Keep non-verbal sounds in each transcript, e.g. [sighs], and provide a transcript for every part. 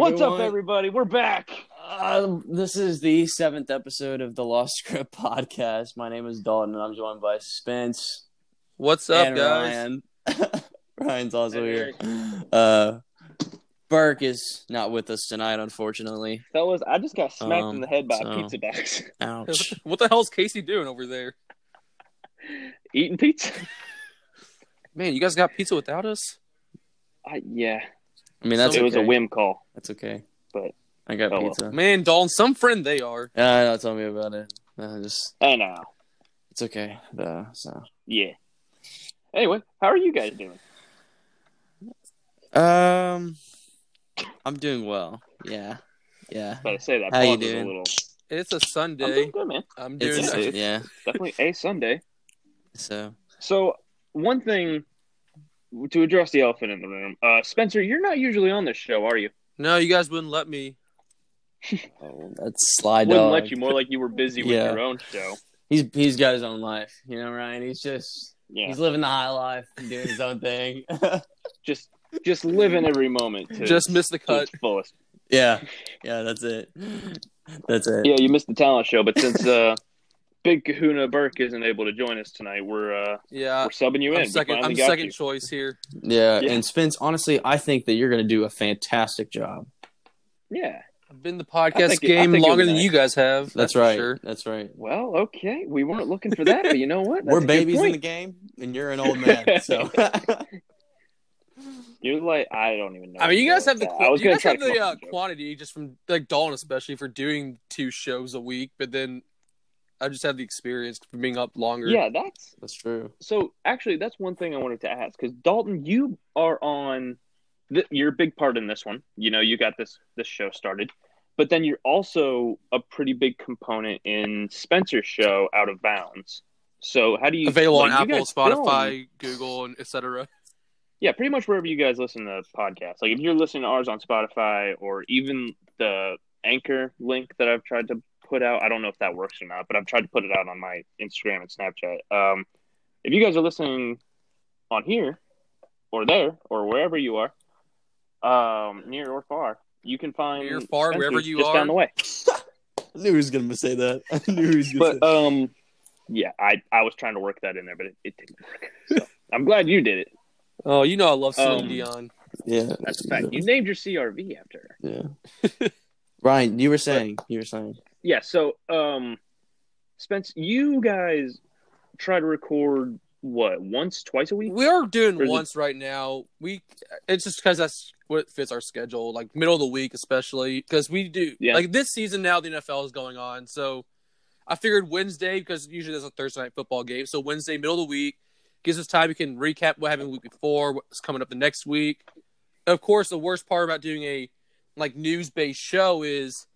What's up, everybody? We're back. Uh, this is the seventh episode of the Lost Script [laughs] podcast. My name is Dalton, and I'm joined by Spence What's up, and guys? Ryan. [laughs] Ryan's also Hey, here. Uh, Birk is not with us tonight, unfortunately. Fellas, I just got smacked Um, in the head by so- a pizza box. Ouch. [laughs] What the hell's Casey doing over there? Eating pizza? Man, you guys got pizza without us? I, yeah. I mean, that's it was a whim call. That's okay. But- I got oh well. pizza. Man, Dalton, some friend they are. Yeah, no, tell me about it. I just I know. it's okay. So, Yeah. Anyway, how are you guys doing? um, I'm doing well. Yeah, yeah. Better say that. How you pause was doing? A little... It's a I'm doing good, man. I'm It's doing. a- yeah. [laughs] Definitely a Sunday. So So, one thing to address the elephant in the room, uh, Spencer, you're not usually on this show, are you? No, you guys wouldn't let me. [laughs] oh, that's Sly Wouldn't Dog. let you. More like you were busy with Yeah. your own show. He's he's got his own life, you know, Ryan. He's just Yeah. he's living the high life, doing his own thing. [laughs] Just, just living every moment. To, Just missed the to cut. its fullest. yeah, yeah, that's it. That's it. Yeah, you missed the talent show, but since uh, [laughs] Big Kahuna Birk isn't able to join us tonight, we're uh, Yeah, we're subbing you in. I'm We second. I'm second you. choice here. Yeah, Yeah. and Spence, honestly, I think that you're going to do a fantastic job. Yeah. I've been the podcast it- game longer than nice. you guys have. That's, That's, right. Sure. That's right. Well, okay. We weren't looking for that, but you know what? [laughs] That's We're babies in the game, and you're an old man. So [laughs] You're like, I don't even know. I mean, you guys have the to qu- I was you gonna guys try have the uh, with a joke. quantity just from like Dalton, especially for doing two shows a week. But then I just have the experience from being up longer. Yeah, that's that's true. so. Actually, that's one thing I wanted to ask because Dalton, you are on. The, you're a big part in this one. You know, you got this this show started, but then you're also a pretty big component in Spencer's show, Out of Bounds. So how do you available like, on you Apple, guys film- Spotify, Google, and etc. Yeah, pretty much wherever you guys listen to podcasts. Like if you're listening to ours on Spotify or even the Anchor link that I've tried to put out, I don't know if that works or not, but I've tried to put it out on my Instagram and Snapchat. Um, if you guys are listening on here or there or wherever you are, um, near or far, you can find Near, far, wherever you just are. down the way. [laughs] I knew he was going to say that. I knew he was going But um, yeah, I I was trying to work that in there, but it, it didn't work. So [laughs] I'm glad you did it. Oh, you know I love Celine Um, Dion. yeah, That's a fact. You named your CRV after her. Yeah. [laughs] Ryan, you were saying. You were saying. Yeah so um spence you guys try to record what once twice a week We are doing is it- once right now. We it's just because that's what fits our schedule, like middle of the week, especially because we do Yeah. like this season now. The NFL is going on, so I figured Wednesday because usually there's a Thursday night football game. So Wednesday, middle of the week, gives us time. We can recap what happened the week before, what's coming up the next week. Of course, the worst part about doing a like news based show is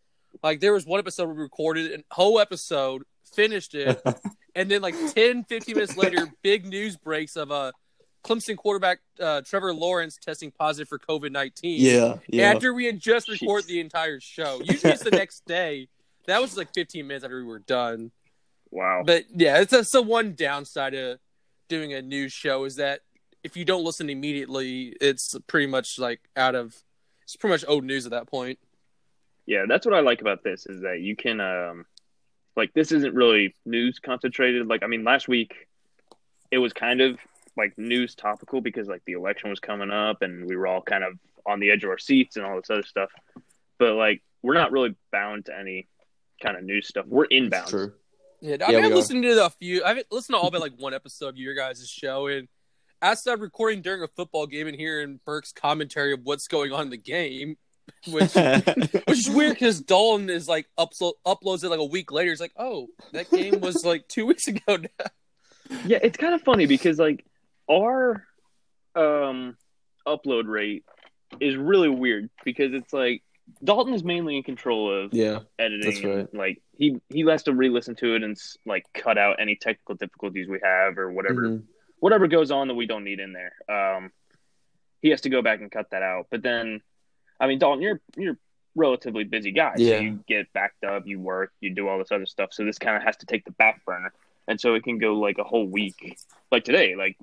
like there was one episode we recorded a whole episode, finished it, [laughs] and then like 10, 15 minutes later, big news breaks of uh, Clemson quarterback uh, Trevor Lawrence testing positive for COVID nineteen. Yeah, yeah. After we had just recorded Jeez. the entire show, usually it's the [laughs] next day. That was like fifteen minutes after we were done. wow But yeah, it's that's the one downside of doing a news show is that if you don't listen immediately, it's pretty much like out of it's pretty much old news at that point. Yeah that's what i like about this is that you can um like this isn't really news concentrated like i mean last week it was kind of like news topical because like the election was coming up and we were all kind of on the edge of our seats and all this other stuff but like we're not really bound to any kind of news stuff we're inbound true. Yeah, Yeah, I've we been are. listening to a few. I've listened to all but like one episode of your guys' show, and I started recording during a football game and hearing Birk's commentary of what's going on in the game, [laughs] which [laughs] which is weird because Dalton is like upload, uploads it like a week later. It's like, oh, that game was like [laughs] two weeks ago now. yeah it's kind of funny because like our um upload rate is really weird because it's like dalton is mainly in control of yeah, editing that's right. and, like he he has to re-listen to it and like cut out any technical difficulties we have or whatever Mhm. whatever goes on that we don't need in there um he has to go back and cut that out but then i mean dalton you're you're relatively busy guy Yeah. so you get backed up you work you do all this other stuff so this kind of has to take the back burner and so it can go like a whole week like today like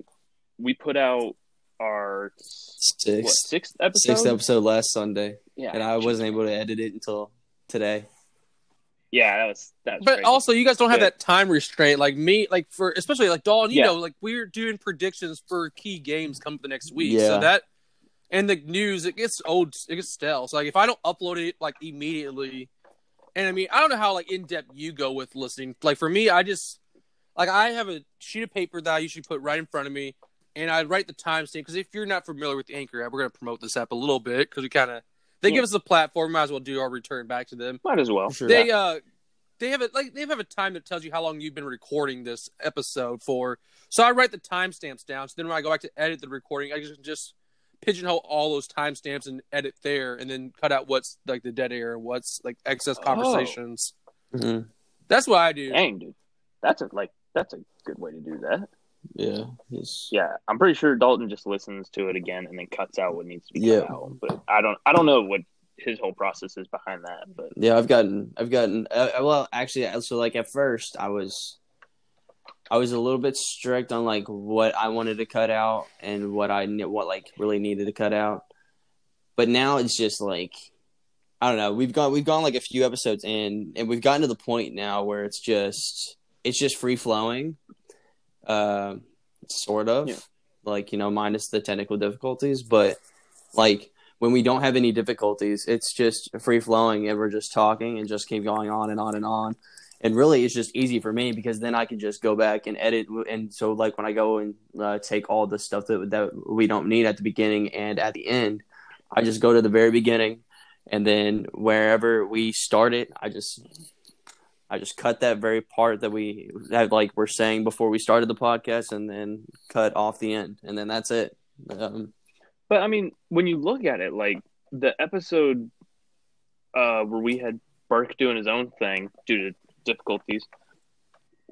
we put out our what Sixth, sixth episode sixth episode last Sunday. Yeah, and I wasn't able to edit it until today. Yeah, that was that. Was But crazy. also, you guys don't have But- that time restraint like me. Like for especially like Dalton, you Yeah. know, like we're doing predictions for key games come the next week. Yeah. So that and the news it gets old, it gets stale. So like if I don't upload it like immediately, and I mean I don't know how like in depth you go with listening. Like for me, I just like I have a sheet of paper that I usually put right in front of me, and I write the timestamp because if you're not familiar with the Anchor app, we're gonna promote this app a little bit because we kind of they Yeah. give us a platform. Might as well do our return back to them might as well. Sure. they uh they have it like they have a time that tells you how long you've been recording this episode for. So I write the timestamps down. So then when I go back to edit the recording, I just just pigeonhole all those timestamps and edit there, and then cut out what's like the dead air what's like excess Oh. conversations. Mhm. That's what I do. Dang, dude, that's a like that's a good way to do that. Yeah. It's, Yeah, I'm pretty sure Dalton just listens to it again and then cuts out what needs to be Yeah. cut out. But I don't I don't know what his whole process is behind that. But Yeah, I've gotten, I've gotten. Uh, well, actually, so like at first, I was, I was a little bit strict on like what I wanted to cut out and what I what like really needed to cut out. But now it's just like, I don't know. We've gone, we've gone like a few episodes in, and we've gotten to the point now where it's just, it's just free flowing, uh, sort of, Yeah. like you know, minus the technical difficulties, but like when we don't have any difficulties, it's just free flowing and we're just talking and just keep going on and on and on. And really, it's just easy for me because then I can just go back and edit. And so, like when I go and uh, take all the stuff that that we don't need at the beginning and at the end, I just go to the very beginning, and then wherever we started, I just I just cut that very part that we that like we're saying before we started the podcast, and then cut off the end, and then that's it. Um, but I mean, when you look at it, like the episode uh where we had Birk doing his own thing due to difficulties,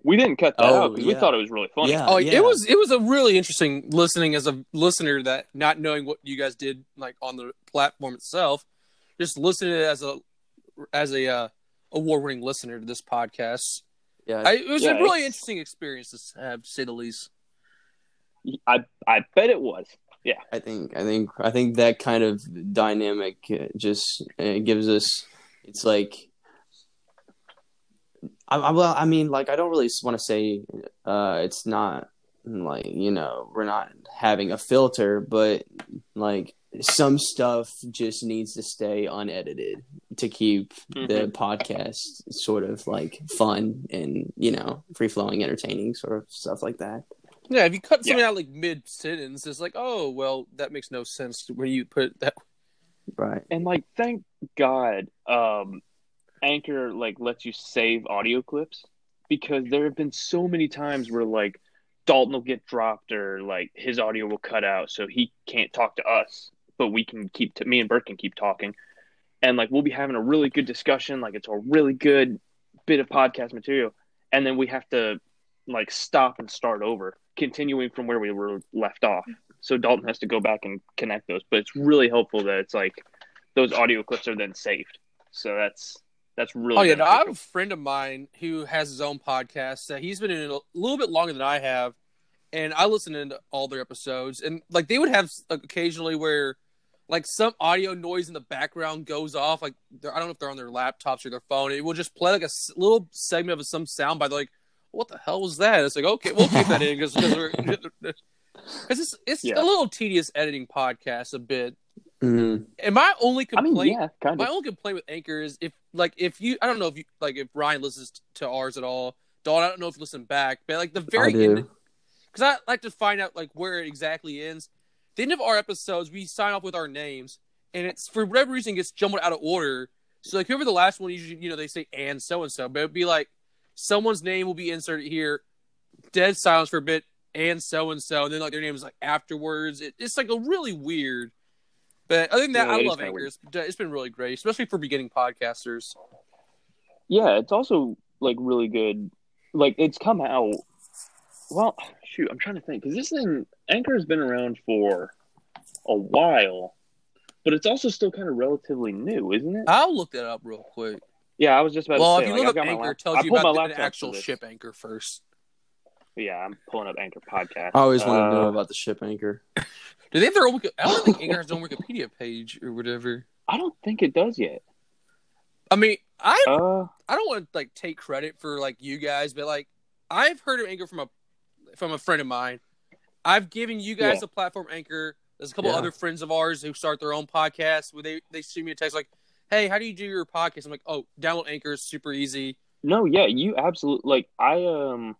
we didn't cut that Oh, out because we thought it was really funny. Yeah. Oh, yeah. it was it was a really interesting listening as a listener that not knowing what you guys did like on the platform itself, just listening to it as a as a uh, award winning listener to this podcast. yeah, I, it was Yeah, a really it's- interesting experience to have, to say the least. I I bet it was. Yeah, I think I think I think that kind of dynamic uh, just uh, gives us. It's like, I, I well, I mean, like I don't really want to say uh, it's not like you know we're not having a filter, but like some stuff just needs to stay unedited to keep the Mhm. podcast sort of like fun and you know free flowing, entertaining sort of stuff like that. Yeah, if you cut something out like mid sentence, it's like, oh well, that makes no sense when you put it that. Right. and like thank God, um, Anchor like lets you save audio clips because there have been so many times where like Dalton will get dropped or like his audio will cut out, so he can't talk to us, but we can keep me and Bert can keep talking, and like we'll be having a really good discussion, like it's a really good bit of podcast material, and then we have to like stop and start over, continuing from where we were left off. So Dalton has to go back and connect those, but it's really helpful that it's like those audio clips are then saved. So that's that's really. Oh yeah, no, I have a friend of mine who has his own podcast that he's been in it a little bit longer than I have, and I listen to all their episodes, and like they would have like, occasionally where like some audio noise in the background goes off, like I don't know if they're on their laptops or their phone. It will just play like a s- little segment of some sound by like, what the hell was that? It's like okay, we'll keep that in because because [laughs] it's it's Yeah. a little tedious editing podcast a bit. Mhm. And my only I mean, complaint yeah, kind my only complaint with Anchor is if like if you I don't know if you like if Ryan listens to ours at all. Dawn, I don't know if you listen back, but like the very I end because I like to find out like where it exactly ends. The end of our episodes, we sign off with our names, and it's for whatever reason gets jumbled out of order. So like whoever the last one, usually you know they say and so and so, but it'd be like someone's name will be inserted here, dead silence for a bit, and so and so, and then like their name is like afterwards. It, it's like a really weird. But other than that, Yeah, I love kinda Anchor. It's, it's been really great, especially for beginning podcasters. Yeah, it's also like really good. Like it's come out. Well, shoot, I'm trying to think because this thing Anchor has been around for a while, but it's also still kind of relatively new, isn't it? I'll look that up real quick. yeah, I was just about to say. Well, if you like, look I've up Anchor, lap- it tells you about my the, laptop actual ship anchor first. Yeah, I'm pulling up Anchor podcast. I always want to know Uh, about the ship anchor. [laughs] Do they have their own? I don't think [laughs] Anchor has own Wikipedia page or whatever. I don't think it does yet. I mean, I Uh, I don't want to like take credit for like you guys, but like I've heard of Anchor from a from a friend of mine. I've given you guys Yeah. a platform Anchor. There's a couple Yeah. other friends of ours who start their own podcasts where they they shoot me a text like, "Hey, how do you do your podcast?" I'm like, "Oh, download Anchor, it's super easy." no, yeah, you absolutely like. I um,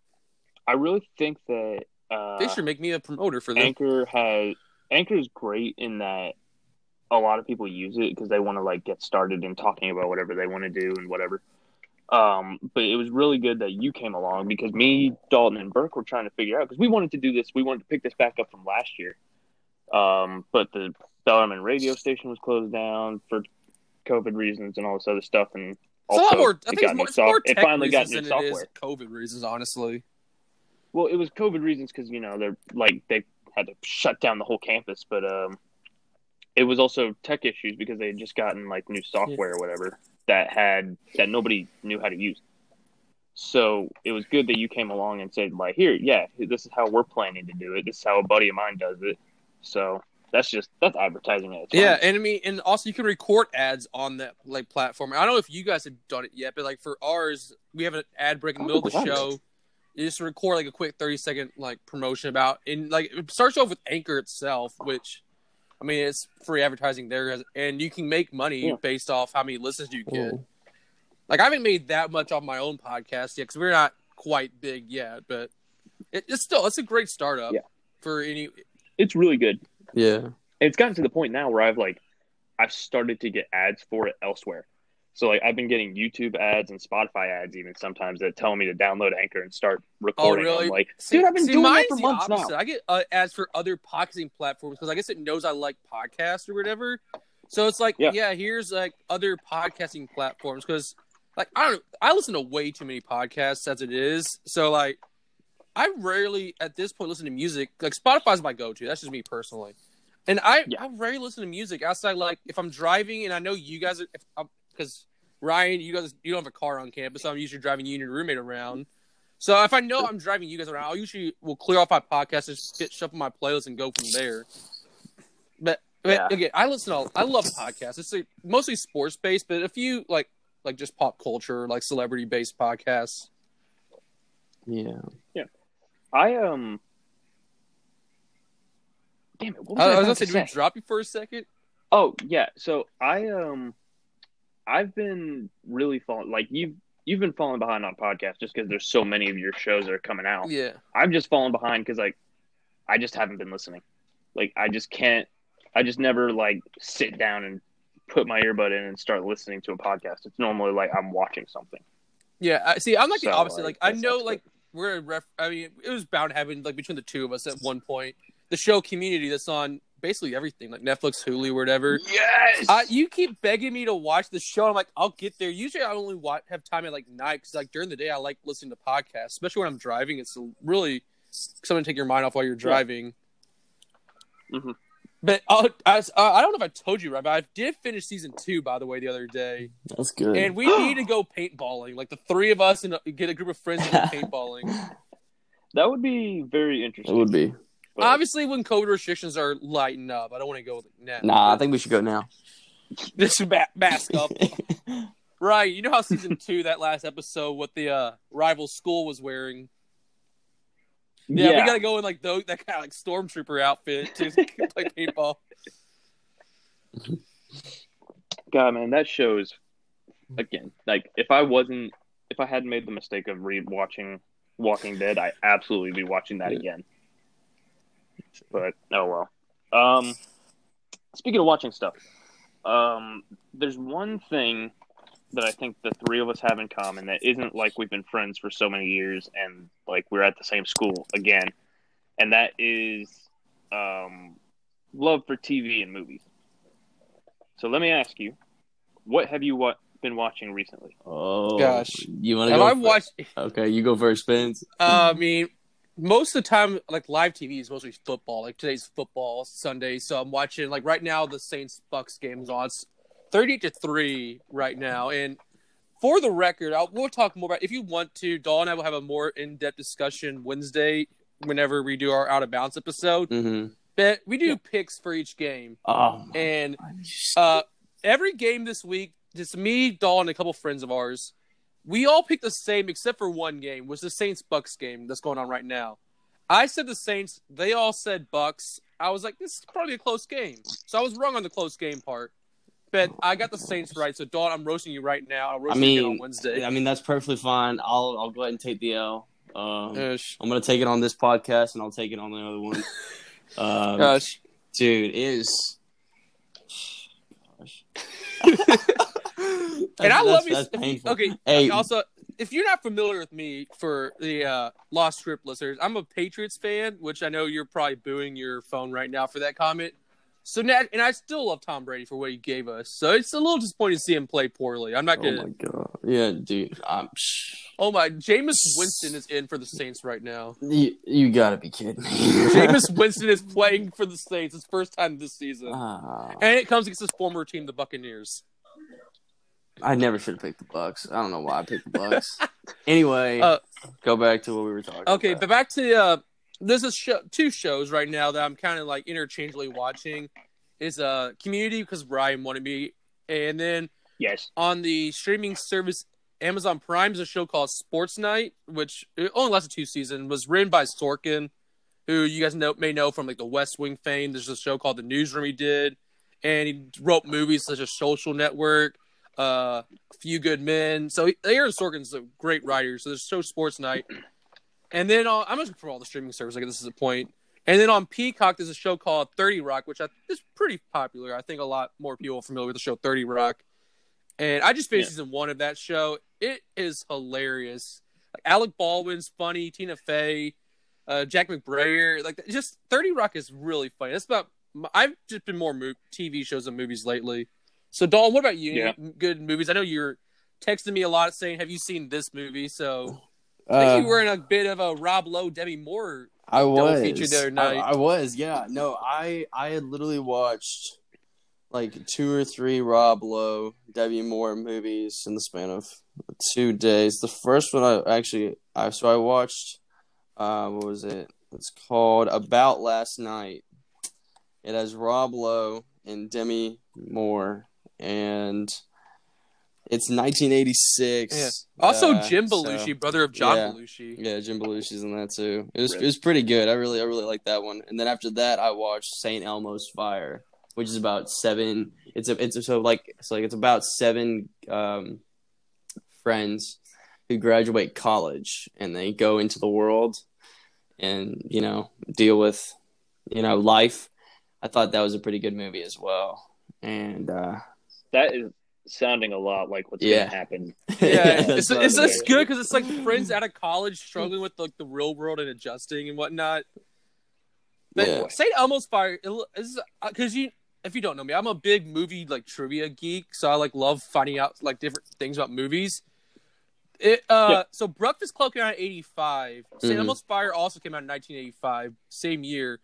I really think that uh, They should make me a promoter for them. Anchor has Anchor is great in that a lot of people use it because they want to like get started in talking about whatever they want to do and whatever. Um, but it was really good that you came along because me, Dalton, and Birk were trying to figure out because we wanted to do this. We wanted to pick this back up from last year. Um, but the Bellarmine radio station was closed down for COVID reasons and all this other stuff. And It's a also, lot more. I it think it's more, it's more it finally got new than it is software. COVID reasons, honestly. Well, it was COVID reasons because you know they're like they had to shut down the whole campus, but um, it was also tech issues because they had just gotten like new software or whatever that had that nobody knew how to use. So it was good that you came along and said like, here, yeah, this is how we're planning to do it. This is how a buddy of mine does it. So that's just that's advertising at its Yeah, and I mean, and also you can record ads on that like platform. I don't know if you guys have done it yet, but like for ours, we have an ad break in the middle of the Oh, show. You just record like a quick thirty second like promotion about, and like it starts off with Anchor itself, which I mean it's free advertising there, and you can make money Yeah. based off how many listens you get. Ooh. Like I haven't made that much off my own podcast yet because we're not quite big yet, but it, it's still it's a great startup Yeah. for any. it's really good. Yeah. it's gotten to the point now where I've like I've started to get ads for it elsewhere. So like I've been getting YouTube ads and Spotify ads even sometimes that tell me to download Anchor and start recording. Oh, recording. really? I'm like, See- dude, I've been see, doing that for months opposite. now. I get uh, ads for other podcasting platforms because I guess it knows I like podcasts or whatever. So it's like, yeah, Yeah. here's like other podcasting platforms because, like, I don't, I listen to way too many podcasts as it is. So like, I rarely at this point listen to music. Like Spotify's my go-to. That's just me personally. And I, Yeah. I rarely listen to music outside like if I'm driving and I know you guys are because Ryan, you guys you don't have a car on campus, so I'm usually driving you and your roommate around. So if I know I'm driving you guys around, I'll usually will clear off my podcast and just hit shuffle my playlist and go from there. But, but Yeah. again, I listen to I love podcasts. It's like mostly sports based, but a few like like just pop culture, like celebrity based podcasts. Yeah. Yeah. I um Damn it, what was I, I, I was gonna to say, did we say? drop you for a second? Oh yeah, so I um I've been really falling like you've you've been falling behind on podcasts just because there's so many of your shows that are coming out. Yeah. I've just fallen behind because like I just haven't been listening. Like I just can't. I just never like sit down and put my earbud in and start listening to a podcast. It's normally like I'm watching something. Yeah, I see. I'm like the opposite. like, Like, I know, like we're a ref. I mean, it was bound to happen like between the two of us at one point. The show Community that's on basically everything, like Netflix, Hulu, whatever. Yes. Uh, you keep begging me to watch the show. I'm like, I'll get there. Usually, I only watch, have time at like night because like during the day, I like listening to podcasts, especially when I'm driving. It's really something to take your mind off while you're driving. Mhm. But uh, I, uh, I don't know if I told you right, but I did finish season two by the way the other day. That's good. And we need to go paintballing, like the three of us, and uh, get a group of friends and go [laughs] paintballing. that would be very interesting. it would be. But- Obviously, when COVID restrictions are lightened up, I don't want to go now. Nah, I think we should go now. [laughs] this is ba- mask up. right, you know how season two, that last episode, what the uh, rival school was wearing. Yeah, we gotta go in like those, that kind of like stormtrooper outfit to [laughs] play paintball. God, man, that shows again. Like, if I wasn't, if I hadn't made the mistake of re-watching Walking Dead, I absolutely be watching that Yeah. again. But oh well. Um, speaking of watching stuff, um, there's one thing that I think the three of us have in common that isn't like we've been friends for so many years and like we're at the same school again, and that is um, love for TV and movies. So let me ask you, what have you wa- been watching recently? Oh Gosh. you want to Have go? I fir- watched? Okay, you go first, Spence. Uh, I mean, most of the time, like live TV is mostly football. Like today's football Sunday, so I'm watching. Like right now, the Saints Bucks game is on. It's thirty to three right now. And for the record, I'll, we'll talk more about if you want to. Dawn and I will have a more in depth discussion Wednesday whenever we do our out of bounds episode. Mm-hmm. But we do picks for each game, Oh, and uh, every game this week, just me, Dawn, and a couple friends of ours, we all picked the same except for one game, was the Saints Bucks game that's going on right now. I said the Saints, they all said Bucks. I was like, this is probably a close game. So I was wrong on the close game part. But I got the Saints right. So Dawn, I'm roasting you right now. I'll roast I you mean, on Wednesday. I mean that's perfectly fine. I'll I'll go ahead and take the L. Um. I'm gonna take it on this podcast, and I'll take it on the other one. [laughs] Um, Gosh. dude, it is. [sighs] Gosh. [laughs] And I love That's- you. that's you- Okay. Hey, Also, if you're not familiar with me for the uh, Lost Script listeners, I'm a Patriots fan, which I know you're probably booing your phone right now for that comment. So now, and I still love Tom Brady for what he gave us. So it's a little disappointing to see him play poorly. I'm not oh gonna. Oh my god, yeah, dude, I'm. Oh my, Jameis Winston is in for the Saints right now. you, you gotta be kidding me. [laughs] Jameis Winston is playing for the Saints. His first time this season, Ah, and it comes against his former team, the Buccaneers. I never should have picked the Bucks. I don't know why I picked the Bucks. [laughs] anyway, Uh, go back to what we were talking. Okay, about. but back to uh, there's a show, two shows right now that I'm kind of like interchangeably watching. Is uh Community because Brian wanted me, and then Yes. on the streaming service Amazon Prime is a show called Sports Night, which it only lasted two seasons. Was written by Sorkin, who you guys know may know from like the West Wing fame. There's a show called The Newsroom he did, and he wrote movies such as Social Network, uh, A Few Good Men. So Aaron Sorkin's a great writer. So there's a show Sports Night, and then uh, I'm looking for all the streaming services. I guess this is a point. And then on Peacock, there's a show called Thirty Rock, which I, is pretty popular. I think a lot more people are familiar with the show Thirty Rock. And I just finished Yeah. season one of that show. It is hilarious. Like Alec Baldwin's funny, Tina Fey, uh, Jack McBrayer. Like just Thirty Rock is really funny. That's about. I've just been more mo- TV shows and movies lately. So, Dawn, what about you? Yeah. Good movies. I know you're texting me a lot saying, "Have you seen this movie?" So I Uh, think you were in a bit of a Rob Lowe, Demi Moore. I was. feature the other I- I, was, yeah. No, I I had literally watched like two or three Rob Lowe, Demi Moore movies in the span of two days. The first one I actually I so I watched uh what was it? It's called About Last Night. It has Rob Lowe and Demi Moore and it's 1986. Yeah. Also, Uh, Jim so- Belushi, brother of John yeah. Belushi. yeah, Jim Belushi's in that too. It was it was pretty good. I really I really like that one. And then after that, I watched Saint Elmo's Fire, which is about seven. It's a it's a, so like it's like it's about seven um, friends who graduate college and they go into the world and you know deal with you know life. I thought that was a pretty good movie as well. And uh, That is sounding a lot like what's Yeah. going to happen. [laughs] Yeah, that's it's, what it's, I it's was- good because it's like friends out of college struggling with like the real world and adjusting and whatnot. But Yeah. Saint Elmo's Fire is because you, if you don't know me, I'm a big movie like trivia geek, so I like love finding out like different things about movies. It uh, Yeah. so Breakfast Club came out in '85. Saint Mhm. Elmo's Fire also came out in 1985, same year.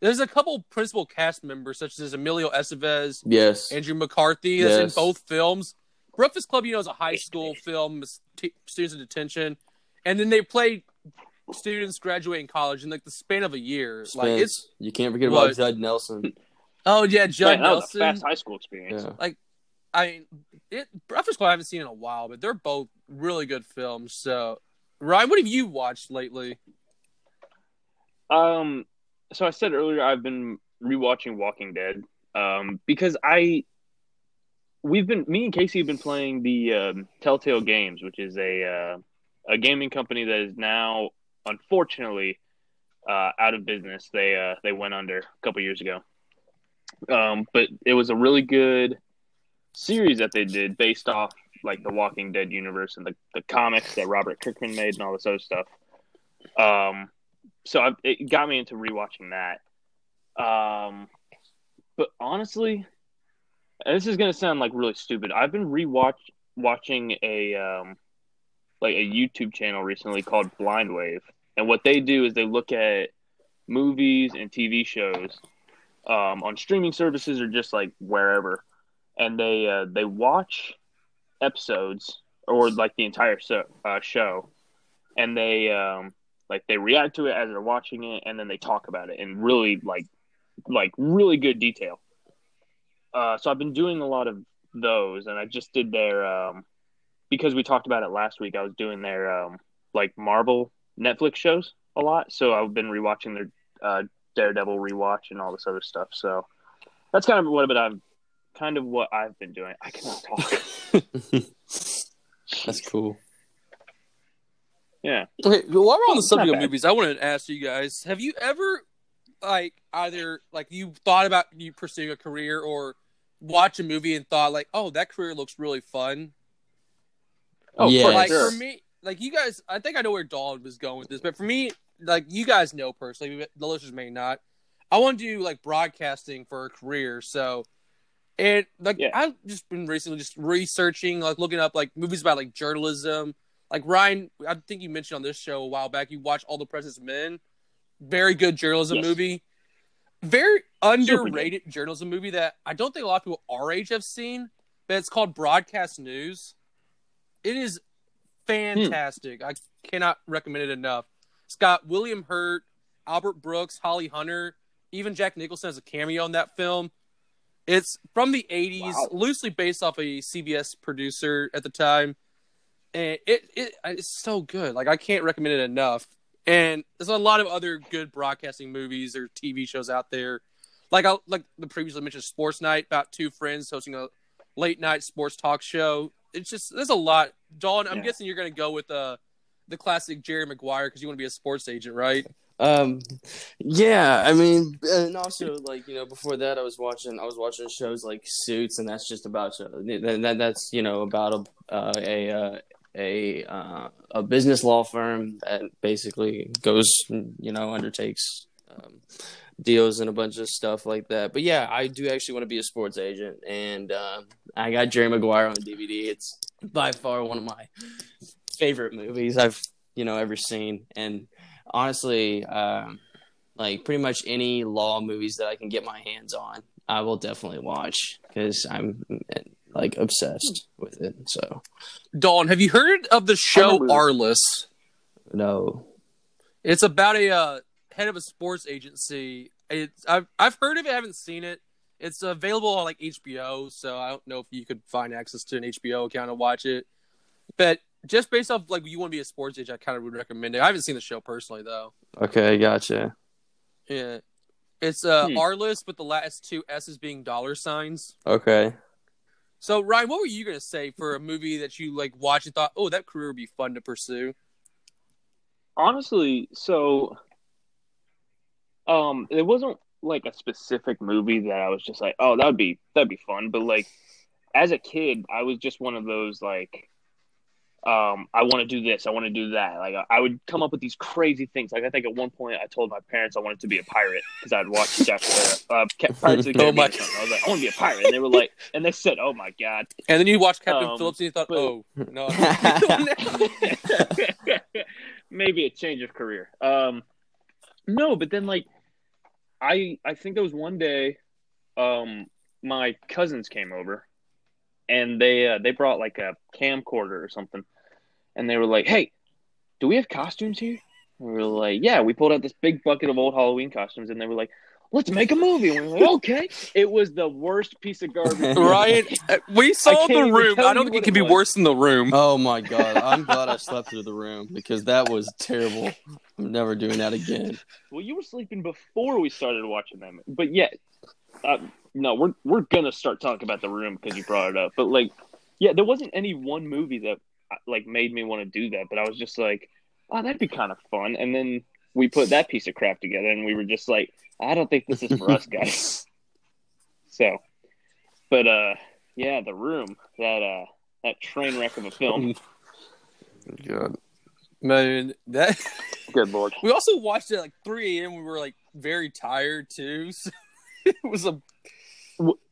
There's a couple principal cast members such as Emilio Estevez, yes, Andrew McCarthy that's in both films. Breakfast Club, you know, is a high school film, t- students in detention, and then they play students graduating college in like the span of a year. Like it's you can't forget what? about Judd Nelson. oh yeah, Judd Man, that was a Nelson. fast high school experience. Yeah. I mean, it Breakfast Club I haven't seen in a while, but they're both really good films. So, Ryan, what have you watched lately? Um, so I said earlier I've been rewatching Walking Dead. Um, because I, we've been me and Casey have been playing the um, Telltale Games, which is a uh, a gaming company that is now unfortunately uh, out of business. They uh, they went under a couple years ago. Um, but it was a really good series that they did based off like the Walking Dead universe and the, the comics that Robert Kirkman made and all this other stuff. Um, so I, it got me into rewatching that. Um, but honestly, this is gonna sound like really stupid. I've been rewatch watching a um, like a YouTube channel recently called Blind Wave, and what they do is they look at movies and TV shows um, on streaming services or just like wherever, and they uh, they watch episodes or like the entire so, uh, show, and they um, like they react to it as they're watching it, and then they talk about it in really like like really good detail. Uh, so I've been doing a lot of those, and I just did their um because we talked about it last week. I was doing their um like Marvel Netflix shows a lot, so I've been rewatching their uh, Daredevil rewatch and all this other stuff. So that's kind of what I'm kind of what I've been doing. I cannot talk. [laughs] That's cool. Yeah. Okay, well, while we're on the subject of movies, I wanted to ask you guys: Have you ever, like, either like you thought about you pursuing a career or watch a movie and thought like, "Oh, that career looks really fun." Oh, Yeah, like sure. for me, like you guys, I think I know where Dawn was going with this, but for me, like you guys know personally, but the listeners may not. I want to do like broadcasting for a career, so and like Yeah. I've just been recently just researching, like looking up like movies about like journalism. Like Ryan, I think you mentioned on this show a while back, you watched All the President's Men. Very good journalism Yes. movie. Very underrated journalism movie that I don't think a lot of people our age have seen, but it's called Broadcast News. It is fantastic. I cannot recommend it enough. It's got William Hurt, Albert Brooks, Holly Hunter, even Jack Nicholson has a cameo in that film. It's from the 80s, Wow. loosely based off a CBS producer at the time. And it, it it's so good. Like I can't recommend it enough. And there's a lot of other good broadcasting movies or TV shows out there. Like I like the previously mentioned Sports Night about two friends hosting a late night sports talk show. It's just there's a lot. Dawn, I'm Yeah. guessing you're going to go with uh the classic Jerry Maguire because you want to be a sports agent, right? Um, yeah, I mean, and also like you know, before that, I was watching, I was watching shows like Suits, and that's just about that, that that's you know about a uh, a uh, a uh, a business law firm that basically goes, you know, undertakes um, deals and a bunch of stuff like that. But yeah, I do actually want to be a sports agent, and uh, I got Jerry Maguire on DVD. It's by far one of my favorite movies I've you know ever seen, and honestly, um, like pretty much any law movies that I can get my hands on, I will definitely watch because I'm like obsessed with it. So Dawn, have you heard of the show Arliss? no, It's about a uh, head of a sports agency. It's I've I've heard of it, haven't seen it. It's available on like HBO, so I don't know if you could find access to an HBO account and watch it. But just based off like you want to be a sports agent, I kind of would recommend it. I haven't seen the show personally though. okay, gotcha. Yeah, it's uh Hmm. Arliss with the last two S's being dollar signs. Okay, So Ryan, what were you gonna say for a movie that you like watched and thought, oh, that career would be fun to pursue? Honestly, so um it wasn't like a specific movie that I was just like, oh, that'd be that'd be fun. But like as a kid, I was just one of those like um I want to do this, I want to do that. Like I would come up with these crazy things. Like I think at one point I told my parents I wanted to be a pirate because I'd watched Jack uh, Pirates of the [laughs] Oh my Caribbean. or something. I was like, I want to be a pirate, and they were like, and they said, oh my god. And then you watched Captain Um, Phillips and you thought, but- oh no. [laughs] [laughs] maybe a change of career. Um, no, but then like, I I think there was one day, um, my cousins came over, and they uh, they brought like a camcorder or something, and they were like, "Hey, do we have costumes here?" And we were like, "Yeah." We pulled out this big bucket of old Halloween costumes, and they were like. Let's make a movie. And we were like, okay. It was the worst piece of garbage. [laughs] Ryan, uh, we saw the room. I don't think it could be was. worse than the room. oh my god, I'm glad I slept through the room because that was terrible. I'm never doing that again. Well, you were sleeping before we started watching them, but yeah, uh, no, we're we're gonna start talking about the room because you brought it up. But like, yeah, there wasn't any one movie that like made me want to do that, but I was just like, oh, that'd be kind of fun. And then we put that piece of crap together, and we were just like, I don't think this is for us, guys. [laughs] So, but uh, yeah, the room that uh that train wreck of a film. [laughs] God. Man, that [laughs] Good lord. we also watched it at like 3 a.m. We were like very tired too. So it was a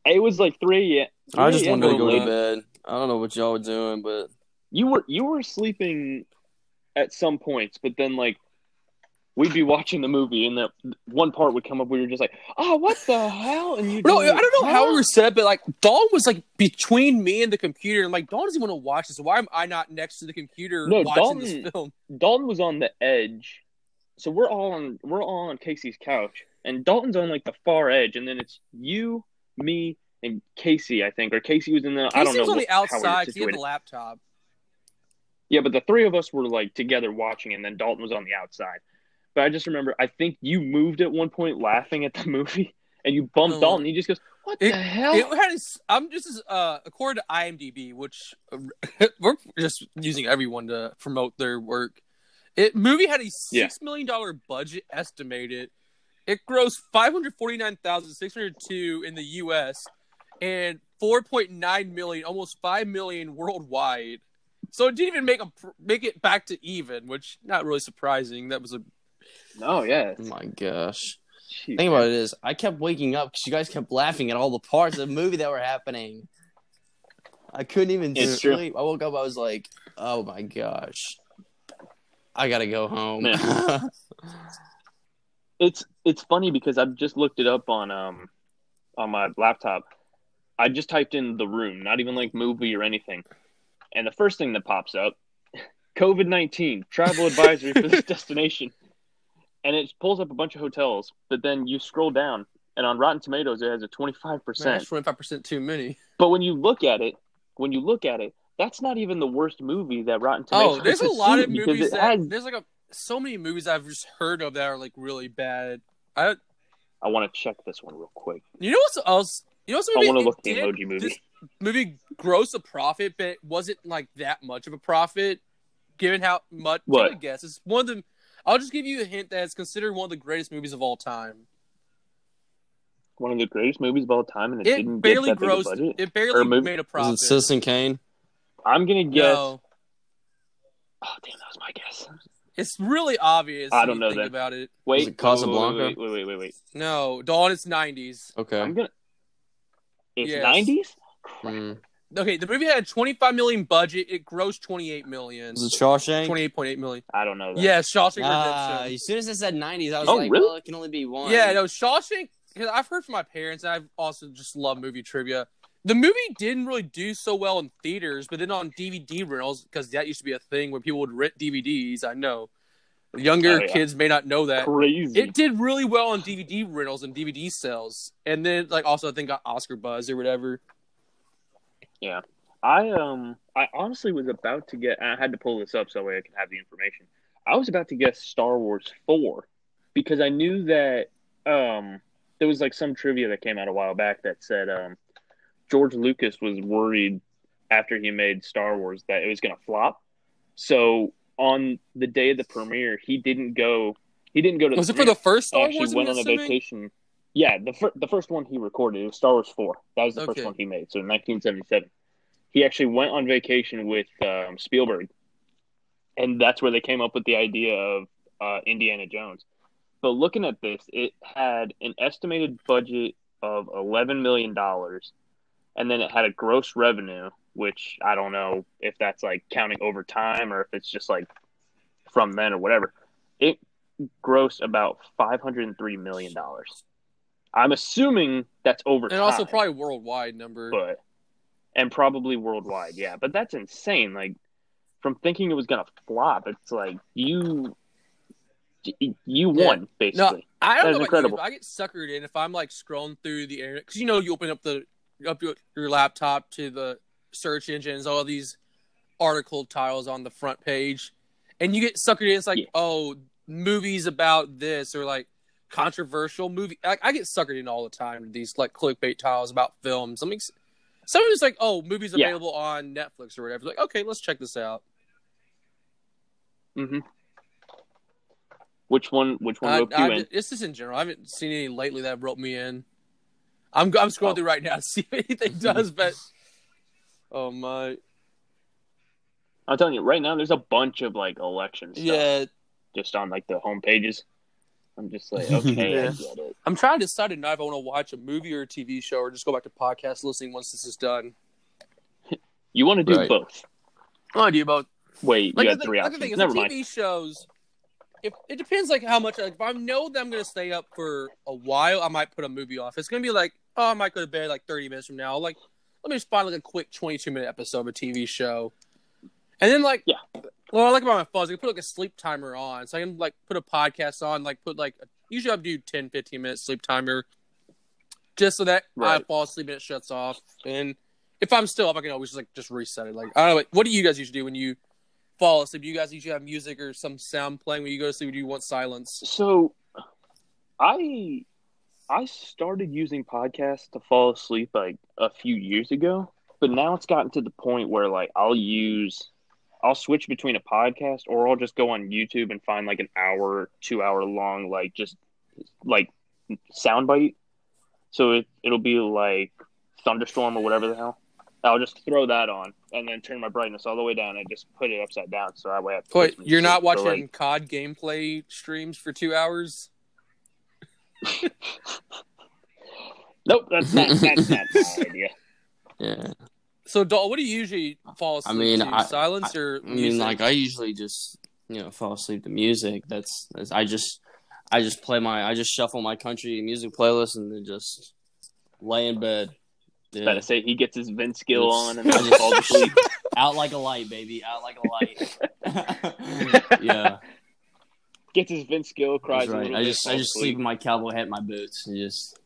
It was like three. Yeah, I just wanted to go to bed. I don't know what y'all were doing, but you were you were sleeping at some points, but then like we'd be watching the movie, and that one part would come up. We were just like, "Oh, what the hell?" And you no. I don't know how we were set but like Dawn was like between me and the computer, and like Dawn doesn't want to watch this. Why am I not next to the computer No, watching Dawn- this film? Dalton was on the edge, so we're all on we're all on Casey's couch, and Dalton's on like the far edge, and then it's you, me, and Casey, I think, or Casey was in the. I don't Casey know was on what- the how we were outside he had the laptop. Yeah, but the three of us were like together watching, and then Dalton was on the outside. But I just remember, I think you moved at one point laughing at the [laughs] movie, and you bumped Oh. Dalton. He just goes, "What It- the hell?" It had. I'm just uh, according to IMDb, which uh, [laughs] we're just using everyone to promote their work. It movie had a Yeah. six million dollar budget estimated. It grossed five hundred forty nine thousand six hundred two in the U.S. and four point nine million, almost five million worldwide. So it didn't even make a make it back to even, which not really surprising. That was a no, yeah. Oh my gosh. Jeez, Think man. about it is I kept waking up because you guys kept laughing at all the parts of the movie that were happening. I couldn't even It's true. sleep. I woke up. I was like, "Oh my gosh, I gotta go home." [laughs] It's it's funny because I've just looked it up on um on my laptop. I just typed in the room, not even like movie or anything. And the first thing that pops up, COVID nineteen travel advisory for this [laughs] destination. And it pulls up a bunch of hotels, but then you scroll down and on Rotten Tomatoes it has a twenty five percent. twenty five percent too many. But when you look at it, when you look at it, that's not even the worst movie that Rotten Tomatoes. Has. Oh, there's a lot of movies that has- there's like a so many movies I've just heard of that are like really bad. I I want to check this one real quick. you know what's else? You know what's I want to look at the emoji movie. This movie grossed a profit, but it wasn't like that much of a profit, given how much. What? I guess it's one of the. I'll just give you a hint that it's considered one of the greatest movies of all time. One of the greatest movies of all time, and it, It didn't barely get that big a grossed. budget. It barely movie- made a Was profit. it Citizen Kane? I'm gonna guess. No, Oh, damn, that was my guess. It's really obvious. I don't know think then. about it. Wait, Was it Casablanca? Wait, wait, wait, wait, wait. No, Dawn. It's nineties. Okay. I'm gonna. It's Yes. 90s. Mm. Okay, the movie had a 25 million budget. It grossed 28 million. Was it Shawshank? 28.8 million. I don't know. That. Yes, Shawshank Redemption. as soon as it said '90s, I was Oh, like, really? "Well, it can only be one." Yeah, no, Shawshank. Because I've heard from my parents, and I've also just love movie trivia. The movie didn't really do so well in theaters, but then on DVD rentals, because that used to be a thing where people would rent DVDs. I know younger Oh, yeah. kids may not know that. Crazy. It did really well on DVD rentals and DVD sales, and then like also I think got Oscar buzz or whatever. Yeah, I um I honestly was about to get I had to pull this up so way I could have the information. I was about to guess Star Wars 4 because I knew that um there was like some trivia that came out a while back that said um George Lucas was worried after he made Star Wars that it was going to flop. So on the day of the premiere, he didn't go he didn't go to Was the it for the premiere. first He Star actually Wars? went on a vacation. Yeah, the fir- the first one he recorded it was Star Wars four. That was the Okay. first one he made. So in 1977, he actually went on vacation with um, Spielberg, and that's where they came up with the idea of uh, Indiana Jones. But looking at this, it had an estimated budget of 11 million dollars, and then it had a gross revenue, which I don't know if that's like counting over time or if it's just like from then or whatever. It grossed about 503 million dollars. I'm assuming that's over and also probably worldwide number. but and probably worldwide, yeah. But that's insane. Like from thinking it was gonna flop, it's like you you Yeah. won basically. I don't is know incredible. you, I get suckered in if I'm like scrolling through the internet because you know you open up the up your, your laptop to the search engines, all these article titles on the front page, and you get suckered in. It's like, Yeah. oh, movies about this or like controversial movie. I, I get suckered in all the time to these like clickbait tiles about films. I mean, someone is like, oh, movies Yeah. available on Netflix or whatever. Like, okay, let's check this out. hmm Which one? Which one I, roped you I, in? it's just in general. I haven't seen any lately that roped me in. I'm I'm scrolling Oh. through right now to see if anything [laughs] does, but oh my, I'm telling you, right now there's a bunch of like election stuff yeah. just on like the home pages. I'm just like, [laughs] okay, I get it. I'm trying to decide tonight if I want to watch a movie or a TV show or just go back to podcast listening once this is done. [laughs] You want to do Right. both? I do both. Wait, Like you the, had thing, three like the options. thing is, Never the mind. TV shows. If it depends, like how much. Like if I know that I'm going to stay up for a while, I might put a movie off. It's going to be like, oh, I might go to bed like 30 minutes from now. Like, let me just find like a quick 22 minute episode of a TV show, and then like, Yeah. Well, I like about my phone. is I can put like a sleep timer on, so I can like put a podcast on. Like put like usually I do 10, 15 minute sleep timer. just so that I fall asleep and it shuts off. And if I'm still up, I can always just like just reset it. Like I don't know. What, what do you guys usually do when you fall asleep? Do you guys usually have music or some sound playing when you go to sleep? Do you want silence? So, I I started using podcasts to fall asleep like a few years ago, but now it's gotten to the point where like I'll use I'll switch between a podcast or I'll just go on YouTube and find like an hour, two hour long like just like soundbite. So it it'll be like thunderstorm or whatever the hell. I'll just throw that on and then turn my brightness all the way down and just put it upside down so that way I have Wait, you're not watching like, COD gameplay streams for two hours? [laughs] Nope, that's not that's not my [laughs] idea. Yeah. So, Dol, what do you usually fall asleep I mean, to? I- silence or I mean, like I usually just you know fall asleep to music. That's, that's I just I just play my I just shuffle my country music playlist and then just lay in bed. Yeah. Gotta say he gets his Vince Gill on and then falls asleep. [laughs] Out like a light, baby. Out like a light. [laughs] yeah, Gets his Vince Gill, cries right. little I bit, just I just asleep. sleep in my cowboy hat, and my boots, and just.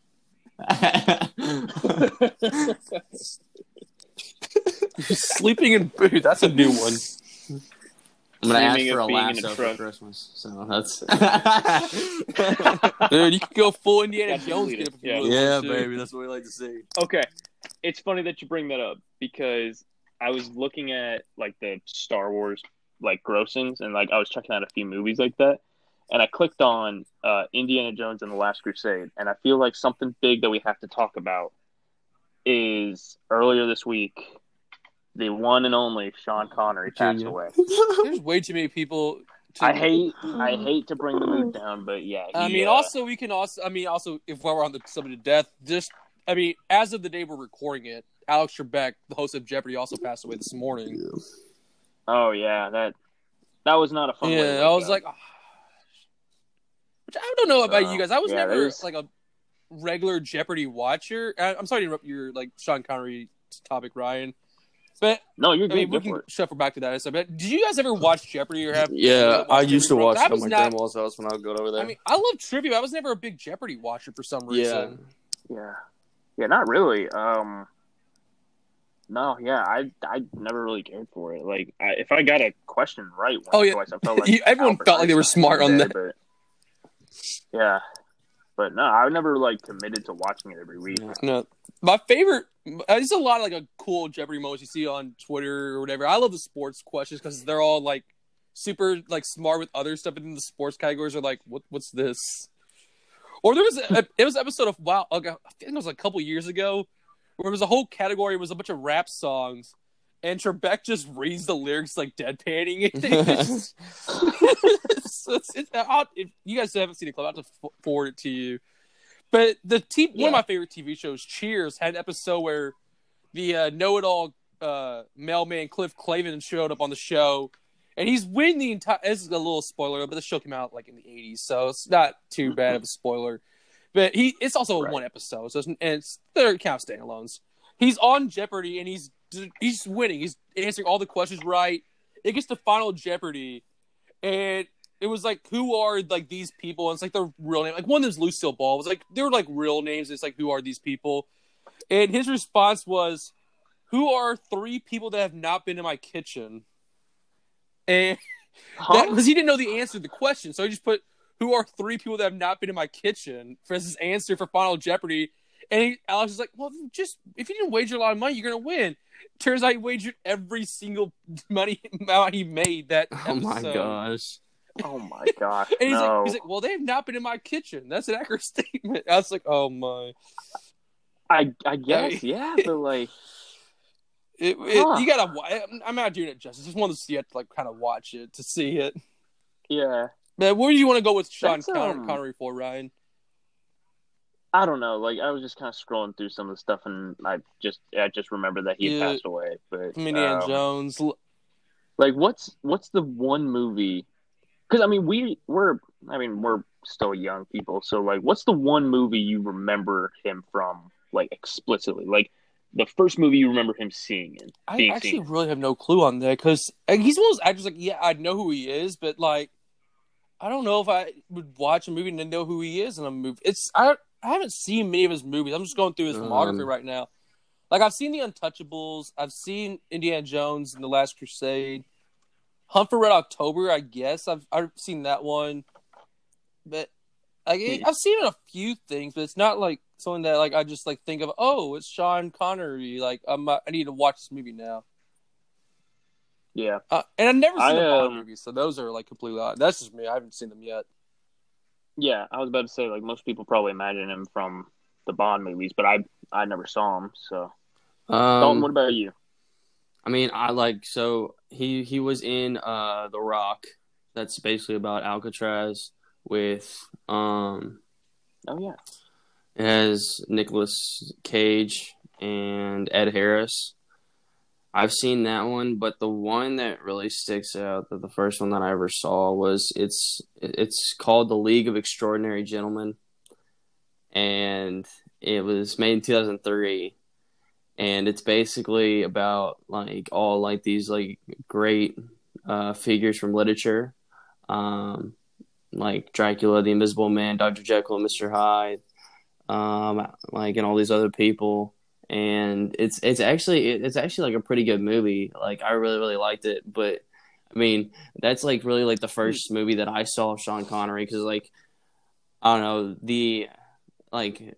[laughs] sleeping in boots. That's a new one. I'm gonna ask for a being in lasso for. Christmas, so that's. Dude, you can go full Indiana Jones. Get up if Yeah. yeah, baby, that's what we like to see. Okay, it's funny that you bring that up because I was looking at like the Star Wars like grossings and like I was checking out a few movies like that, and I clicked on uh, Indiana Jones and the Last Crusade, and I feel like something big that we have to talk about is earlier this week. The one and only Sean Connery passed away. [laughs] There's way too many people. To, I hate, I hate to bring the mood down, but yeah. I he, mean, uh, also we can also. I mean, also if while we're on the subject of death, just I mean, as of the day we're recording it, Alex Trebek, the host of Jeopardy, also passed away this morning. Oh yeah, that that was not a fun. way to Yeah, I was go. like, ah. which I don't know about So, you guys. I was yeah, never there's- like a regular Jeopardy watcher. I, I'm sorry to interrupt your like Sean Connery topic, Ryan. But no, you're I good. mean, we can it. shuffle back to that. in a second. But did you guys ever watch Jeopardy or have? Yeah, I used to watch it I at my not- grandma's house when I would go over there. I mean, I love trivia. but I was never a big Jeopardy watcher for some reason. Yeah, yeah, not really. Um, no, yeah, I I never really cared for it. Like, I, if I got a question right once Oh, yeah. twice, I felt like [laughs] You- everyone Albert felt like they were smart on there, that. But, yeah, but no, I never like committed to watching it every week. No, my favorite. There's a lot of like a cool Jeopardy moments you see on Twitter or whatever. I love the sports questions because they're all like super like smart with other stuff, and then the sports categories are like, what what's this? Or there was a, it was an episode of wow, like, I think it was a couple years ago, where it was a whole category. It was a bunch of rap songs, and Trebek just reads the lyrics like deadpanning it. [laughs] It's- so [laughs] it's, it's, I'll, if you guys haven't seen the clip, I'll f- forward it to you. But the t- one of my favorite TV shows, Cheers, had an episode where the uh, know-it-all uh, mailman Cliff Clavin showed up on the show, and he's winning the entire. This is a little spoiler, but the show came out like in the '80s, so it's not too mm-hmm. bad of a spoiler. But he, it's also Right. one episode, so it's, and it's they're kind of standalones. He's on Jeopardy, and he's he's winning. He's answering all the questions right. It gets to Final Jeopardy, and it was like, who are like these people? And it's like their real name. Like one of them's Lucille Ball. It was like they were like real names. It's like who are these people? And his response was, "Who are three people that have not been in my kitchen?" And [laughs] Huh? because he didn't know the answer to the question, so he just put, "Who are three people that have not been in my kitchen?" for his answer for Final Jeopardy. And he, Alex is like, "Well, just if you didn't wager a lot of money, you're gonna win." Turns out he wagered every single [laughs] money amount he made that. [laughs] oh my gosh. oh my gosh, And he's no. like, he's like, well, they have not been in my kitchen. That's an accurate statement. I was like, oh my. I I guess yeah, but like, It, it, Huh. You gotta. I'm- I'm not doing it justice. Just wanted to see it, like, kind of watch it to see it. yeah, Man, where do you want to go with Sean That's, Con- um, Connery for Ryan? I don't know. Like, I was just kind of scrolling through some of the stuff, and I just I just remember that he Yeah. passed away. But From Indiana um, Jones. Like, what's what's the one movie? Because I mean, we we're I mean we're still young people, so like, what's the one movie you remember him from, like explicitly, like the first movie you remember him seeing in? I being actually seen. really have no clue on that because he's one of those actors. Like, yeah, I know who he is, but like, I don't know if I would watch a movie and then know who he is in a movie. It's I I haven't seen many of his movies. I'm just going through his Um, filmography right now. Like I've seen The Untouchables, I've seen Indiana Jones and The Last Crusade, Hunt for Red October. I guess I've I've seen that one, but like Hmm. I've seen a few things, but it's not like something that like I just like think of. Oh, it's Sean Connery. Like I'm, I need to watch this movie now. Yeah. Uh, and I've never seen I, the Bond um, movies, so those are like completely. odd. That's just me. I haven't seen them yet. Yeah, I was about to say like most people probably imagine him from the Bond movies, but I I never saw him. So Dalton, Um, what about you? I mean, I like so he he was in uh The Rock. That's basically about Alcatraz with um Oh yeah, it has Nicolas Cage and Ed Harris. I've seen that one, but the one that really sticks out, the first one that I ever saw was it's it's called The League of Extraordinary Gentlemen, and it was made in 2003, and it's basically about like all like these like great uh, figures from literature, um, like Dracula, the Invisible Man, Doctor Jekyll, Mister Hyde, um, like and all these other people and it's it's actually it's actually like a pretty good movie. Like I really really liked it, but I mean that's like really like the first movie that I saw Sean Connery because like I don't know the like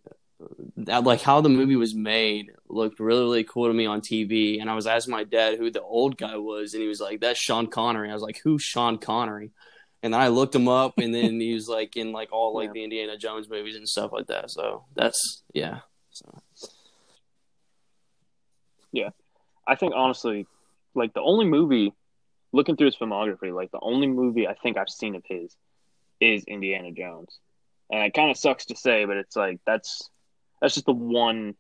that, like how the movie was made looked really really cool to me on TV, and I was asking my dad who the old guy was, and he was like, "That's Sean Connery." I was like, "Who's Sean Connery?" And then I looked him up, and then [laughs] he was like in like all like Yeah. the Indiana Jones movies and stuff like that. So that's yeah. So. Yeah, I think honestly, like the only movie looking through his filmography, like the only movie I think I've seen of his is Indiana Jones, and it kind of sucks to say, but it's like that's that's just the one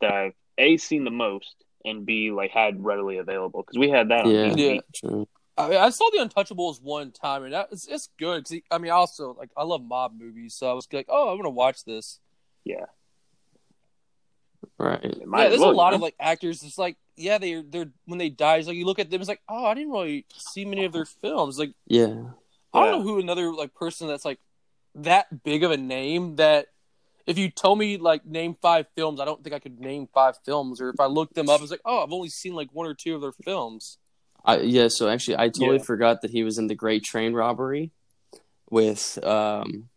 that I've a seen the most and b like had readily available because we had that on Yeah, Yeah. true. I mean, I saw The Untouchables one time, and that, it's, it's good. 'cause he- I mean, I also like I love mob movies, so I was like, oh, I'm gonna watch this. Yeah, Right. Yeah, there's well, a lot you of like actors. It's like, yeah, they they're when they die, it's like you look at them, it's like, oh, I didn't really see many of their films. Like, Yeah. I don't Yeah. know who another like person that's like that big of a name that if you told me like name five films, I don't think I could name five films. Or if I looked them up, it's like, oh, I've only seen like one or two of their films. I, yeah. So actually, I totally Yeah. forgot that he was in the Great Train Robbery with um,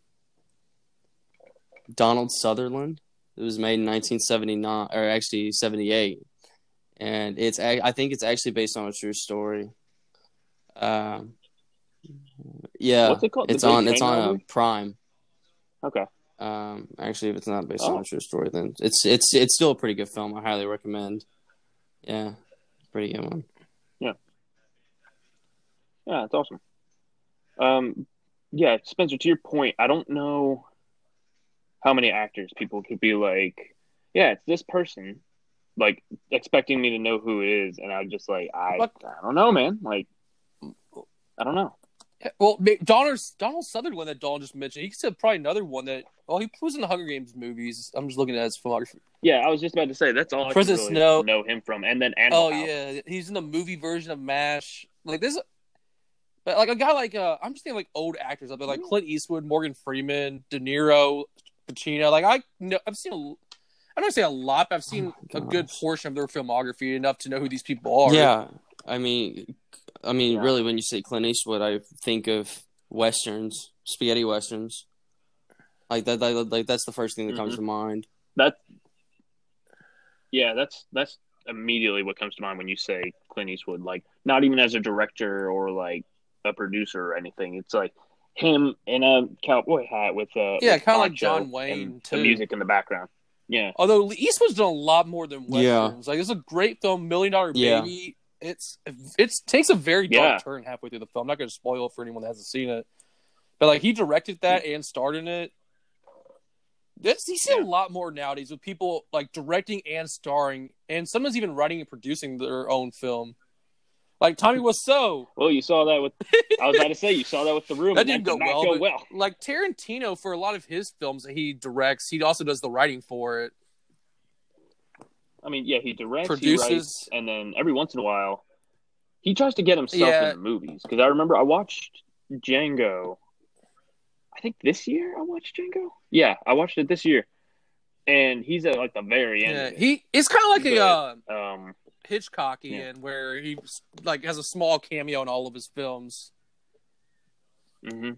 Donald Sutherland. It was made in 1979, or actually 78, and it's a- I think it's actually based on a true story. Um, yeah, What's it called? The it's Great on it's on uh? Prime. Okay, Um, actually, if it's not based Oh. on a true story, then it's it's it's still a pretty good film. I highly recommend. Yeah, pretty good one. Yeah, it's awesome. Um, yeah, Spencer, to your point, I don't know how many actors people could be like, yeah, it's this person, like expecting me to know who it is, and I'm just like, I, But- I don't know, man. Like, I don't know. Well, Donald Donald Sutherland that Dawn just mentioned, he said probably another one that. Well, he was in the Hunger Games movies. I'm just looking at his filmography. Yeah, I was just about to say that's all I President really Snow. know him from, and then Animal Oh House. yeah, he's in the movie version of Mash. Like this, but like a guy like uh, I'm just thinking like old actors up there, like Clint Eastwood, Morgan Freeman, De Niro, Pacino. Like I know, I've seen. A, I don't say a lot, but I've seen Oh a good portion of their filmography enough to know who these people are. Yeah, I mean, I mean, Yeah. really, when you say Clint Eastwood, I think of westerns, spaghetti westerns. Like that, that like that's the first thing that comes Mhm. to mind. That, yeah, that's that's immediately what comes to mind when you say Clint Eastwood. Like, not even as a director or like a producer or anything. It's like him in a cowboy hat with uh Yeah, kinda like John Wayne, and too. The music in the background. Yeah, Although Eastwood's done a lot more than Yeah. westerns. Like it's a great film, Million Dollar Yeah. Baby. It's it's takes a very dark Yeah. turn halfway through the film. I'm not going to spoil it for anyone that hasn't seen it, but like he directed that and starred in it. This you see Yeah. a lot more nowadays with people like directing and starring, and sometimes even writing and producing their own film. Like Tommy [laughs] Wiseau, well, you saw that with. I was about to say you saw that with the room. [laughs] That didn't go did not well, Go well. like Tarantino, for a lot of his films that he directs, he also does the writing for it. I mean, yeah, he directs, Produces. he writes, and then every once in a while, he tries to get himself Yeah. in the movies. Because I remember I watched Django. I think this year I watched Django. Yeah, I watched it this year, and he's at like the very end. Yeah, he it's kind of like a uh, Hitchcockian where he like has a small cameo in all of his films. hmm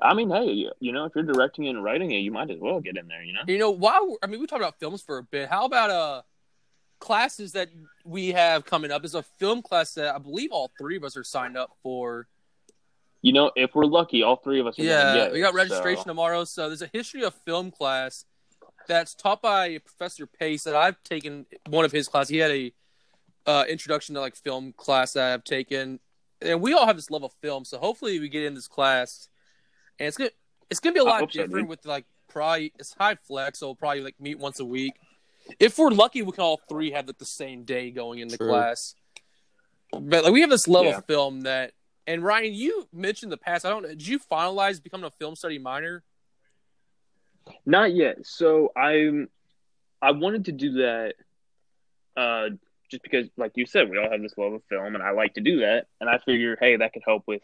I mean, hey, you, know, if you're directing it and writing it, you might as well get in there. You know. You know, while I mean, we talked about films for a bit. How about uh classes that we have coming up? Is a film class that I believe all three of us are signed up for. You know, if we're lucky, all three of us. Are Yeah, get we got registration so- tomorrow. So there's a history of film class that's taught by Professor Pace that I've taken one of his classes. He had a uh, introduction to like film class that I've taken, and we all have this love of film. So hopefully we get in this class, and it's gonna it's gonna be a lot hope so, different with like probably it's HyFlex, so we'll probably like meet once a week. If we're lucky, we can all three have like the same day going into True. class. But like we have this love Yeah. of film that and Ryan, you mentioned the past. I don't. know. Did you finalize becoming a film study minor? Not yet. So I'm. I wanted to do that, uh, just because, like you said, we all have this love of film, and I like to do that. And I figure, hey, that could help with,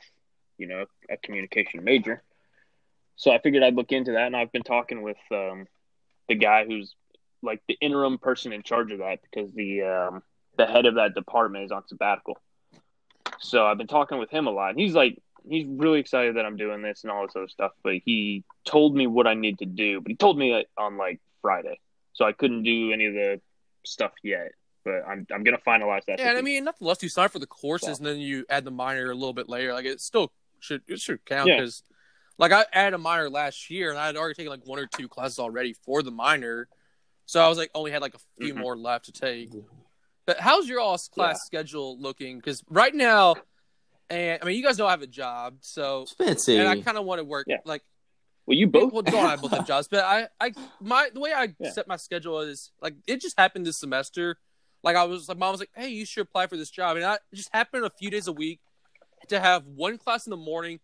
you know, a communication major. So I figured I'd look into that, and I've been talking with um, the guy who's like the interim person in charge of that because the um, the head of that department is on sabbatical. So I've been talking with him a lot, and he's like, he's really excited that I'm doing this and all this other stuff. But he told me what I need to do, but he told me on like Friday, so I couldn't do any of the stuff yet. But I'm I'm gonna finalize that. Yeah, and I mean, nothing less. You sign for the courses, So- and then you add the minor a little bit later. Like it still should it should count Yeah. because, like, I added a minor last year, and I had already taken like one or two classes already for the minor, so I was like only had like a few Mhm. more left to take. But how's your all's class schedule looking? Because right now, and I mean, you guys know I have a job, so Fancy. and I kind of want to work Yeah. like Well, you both. well, Dawn and I both have [laughs] jobs, but I, I, my the way I Yeah. set my schedule is like it just happened this semester. Like I was like, mom was like, "Hey, you should apply for this job," and I just happened a few days a week to have one class in the morning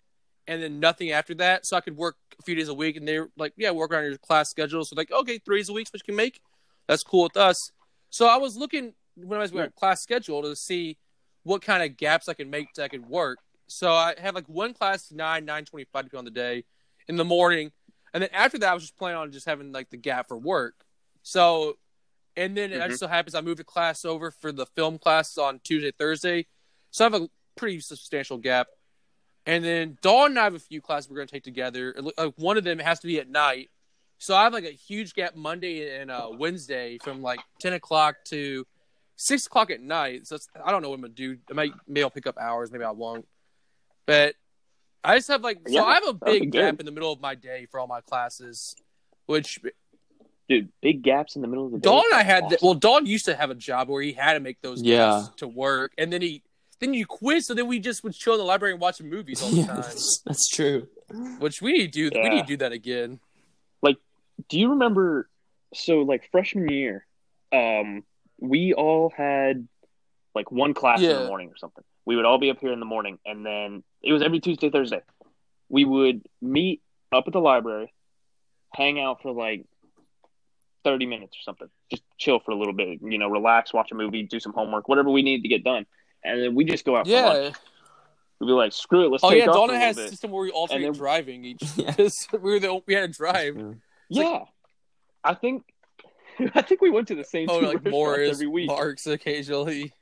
and then nothing after that, so I could work a few days a week. And they're like, "Yeah, work around your class schedule." So like, okay, three days a week, which you can make. That's cool with us. So I was looking when I was Yeah. at class schedule to see what kind of gaps I can make that I could work. So I have like one class nine nine twenty five depending on the day in the morning, and then after that I was just planning on just having like the gap for work. So, and then it Mhm. just so happens I moved a class over for the film class on Tuesday Thursday, so I have a pretty substantial gap. And then Dawn and I have a few classes we're going to take together. Like one of them has to be at night, so I have like a huge gap Monday and uh, Wednesday from like ten o'clock to six o'clock at night. So that's, I don't know what I'm gonna do. I might maybe I'll pick up hours, maybe I won't. But I just have like so I have a big gap in the middle of my day for all my classes, which dude, big gaps in the middle of the day. Dawn I had. Awesome. Well, Dawn used to have a job where he had to make those Yeah. to work, and then he then you quit. So then we just would chill in the library and watch movies all the [laughs] Yeah, time. that's, that's true. Which we need to do. We need to do that again. Like, do you remember so like freshman year um we all had like one class in the morning or something. We would all be up here in the morning and then it was every tuesday thursday. We would meet up at the library hang out for like 30 minutes or something. Just chill for a little bit you know relax watch a movie do some homework whatever we needed to get done. And then we just go out for lunch. Yeah. we'd be like screw it let's Oh take yeah. off Dawn for a has a system where we alternate then- driving. [laughs] Each. [laughs] We were the we had to drive. yeah. I think [laughs] i think we went to the same Oh, two like Morris, every week Marks occasionally.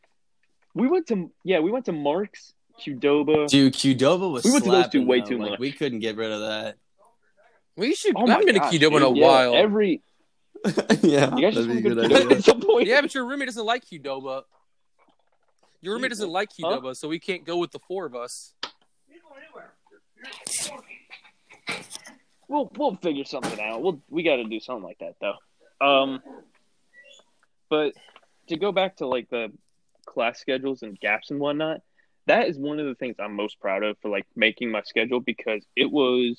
We went to yeah, we went to Mark's, Qdoba. Dude, Qdoba was We went to those two way though. too Like, much. We couldn't get rid of that. We should. Oh I my haven't been to gosh, Qdoba in a yeah, while. Every [laughs] yeah, you guys just that'd be a good go to Qdoba idea. [laughs] at some point. yeah, but your roommate doesn't like Qdoba. Your roommate doesn't like Huh? Qdoba, so we can't go with the four of us. we'll we'll figure something out. We'll we got to do something like that though. Um, but to go back to like the class schedules and gaps and whatnot, that is one of the things I'm most proud of for like making my schedule because it was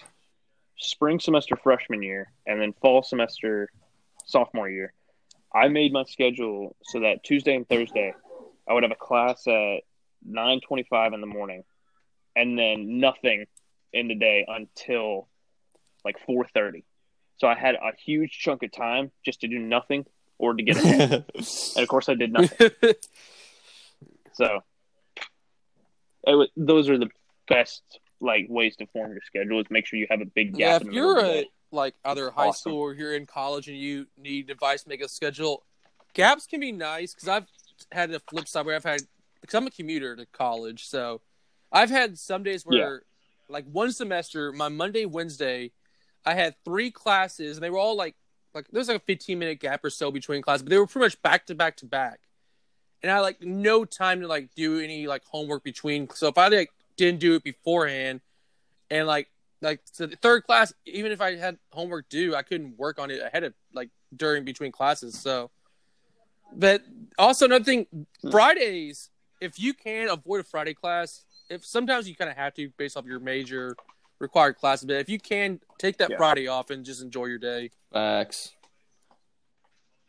spring semester freshman year and then fall semester sophomore year. I made my schedule so that Tuesday and Thursday I would have a class at 9:25 in the morning and then nothing in the day until like 4:30. So I had a huge chunk of time just to do nothing or to get ahead. [laughs] and of course I did nothing. [laughs] So it was, those are the best like ways to form your schedule is make sure you have a big gap yeah, if the you're a like either high Awesome. school or you're in college and you need advice to make a schedule, gaps can be nice because I've had the flip side where I've had because I'm a commuter to college, so I've had some days where like one semester, my Monday, Wednesday, I had three classes and they were all like like there was like a 15 minute gap or so between classes, but they were pretty much back to back to back. And I had, like no time to like do any like homework between. So if I like didn't do it beforehand and like like so the third class, even if I had homework due, I couldn't work on it ahead of like during between classes. So but also another thing, hmm. Fridays, if you can avoid a Friday class, if sometimes you kind of have to based off your major required classes, but if you can take that Yeah. Friday off and just enjoy your day. Facts.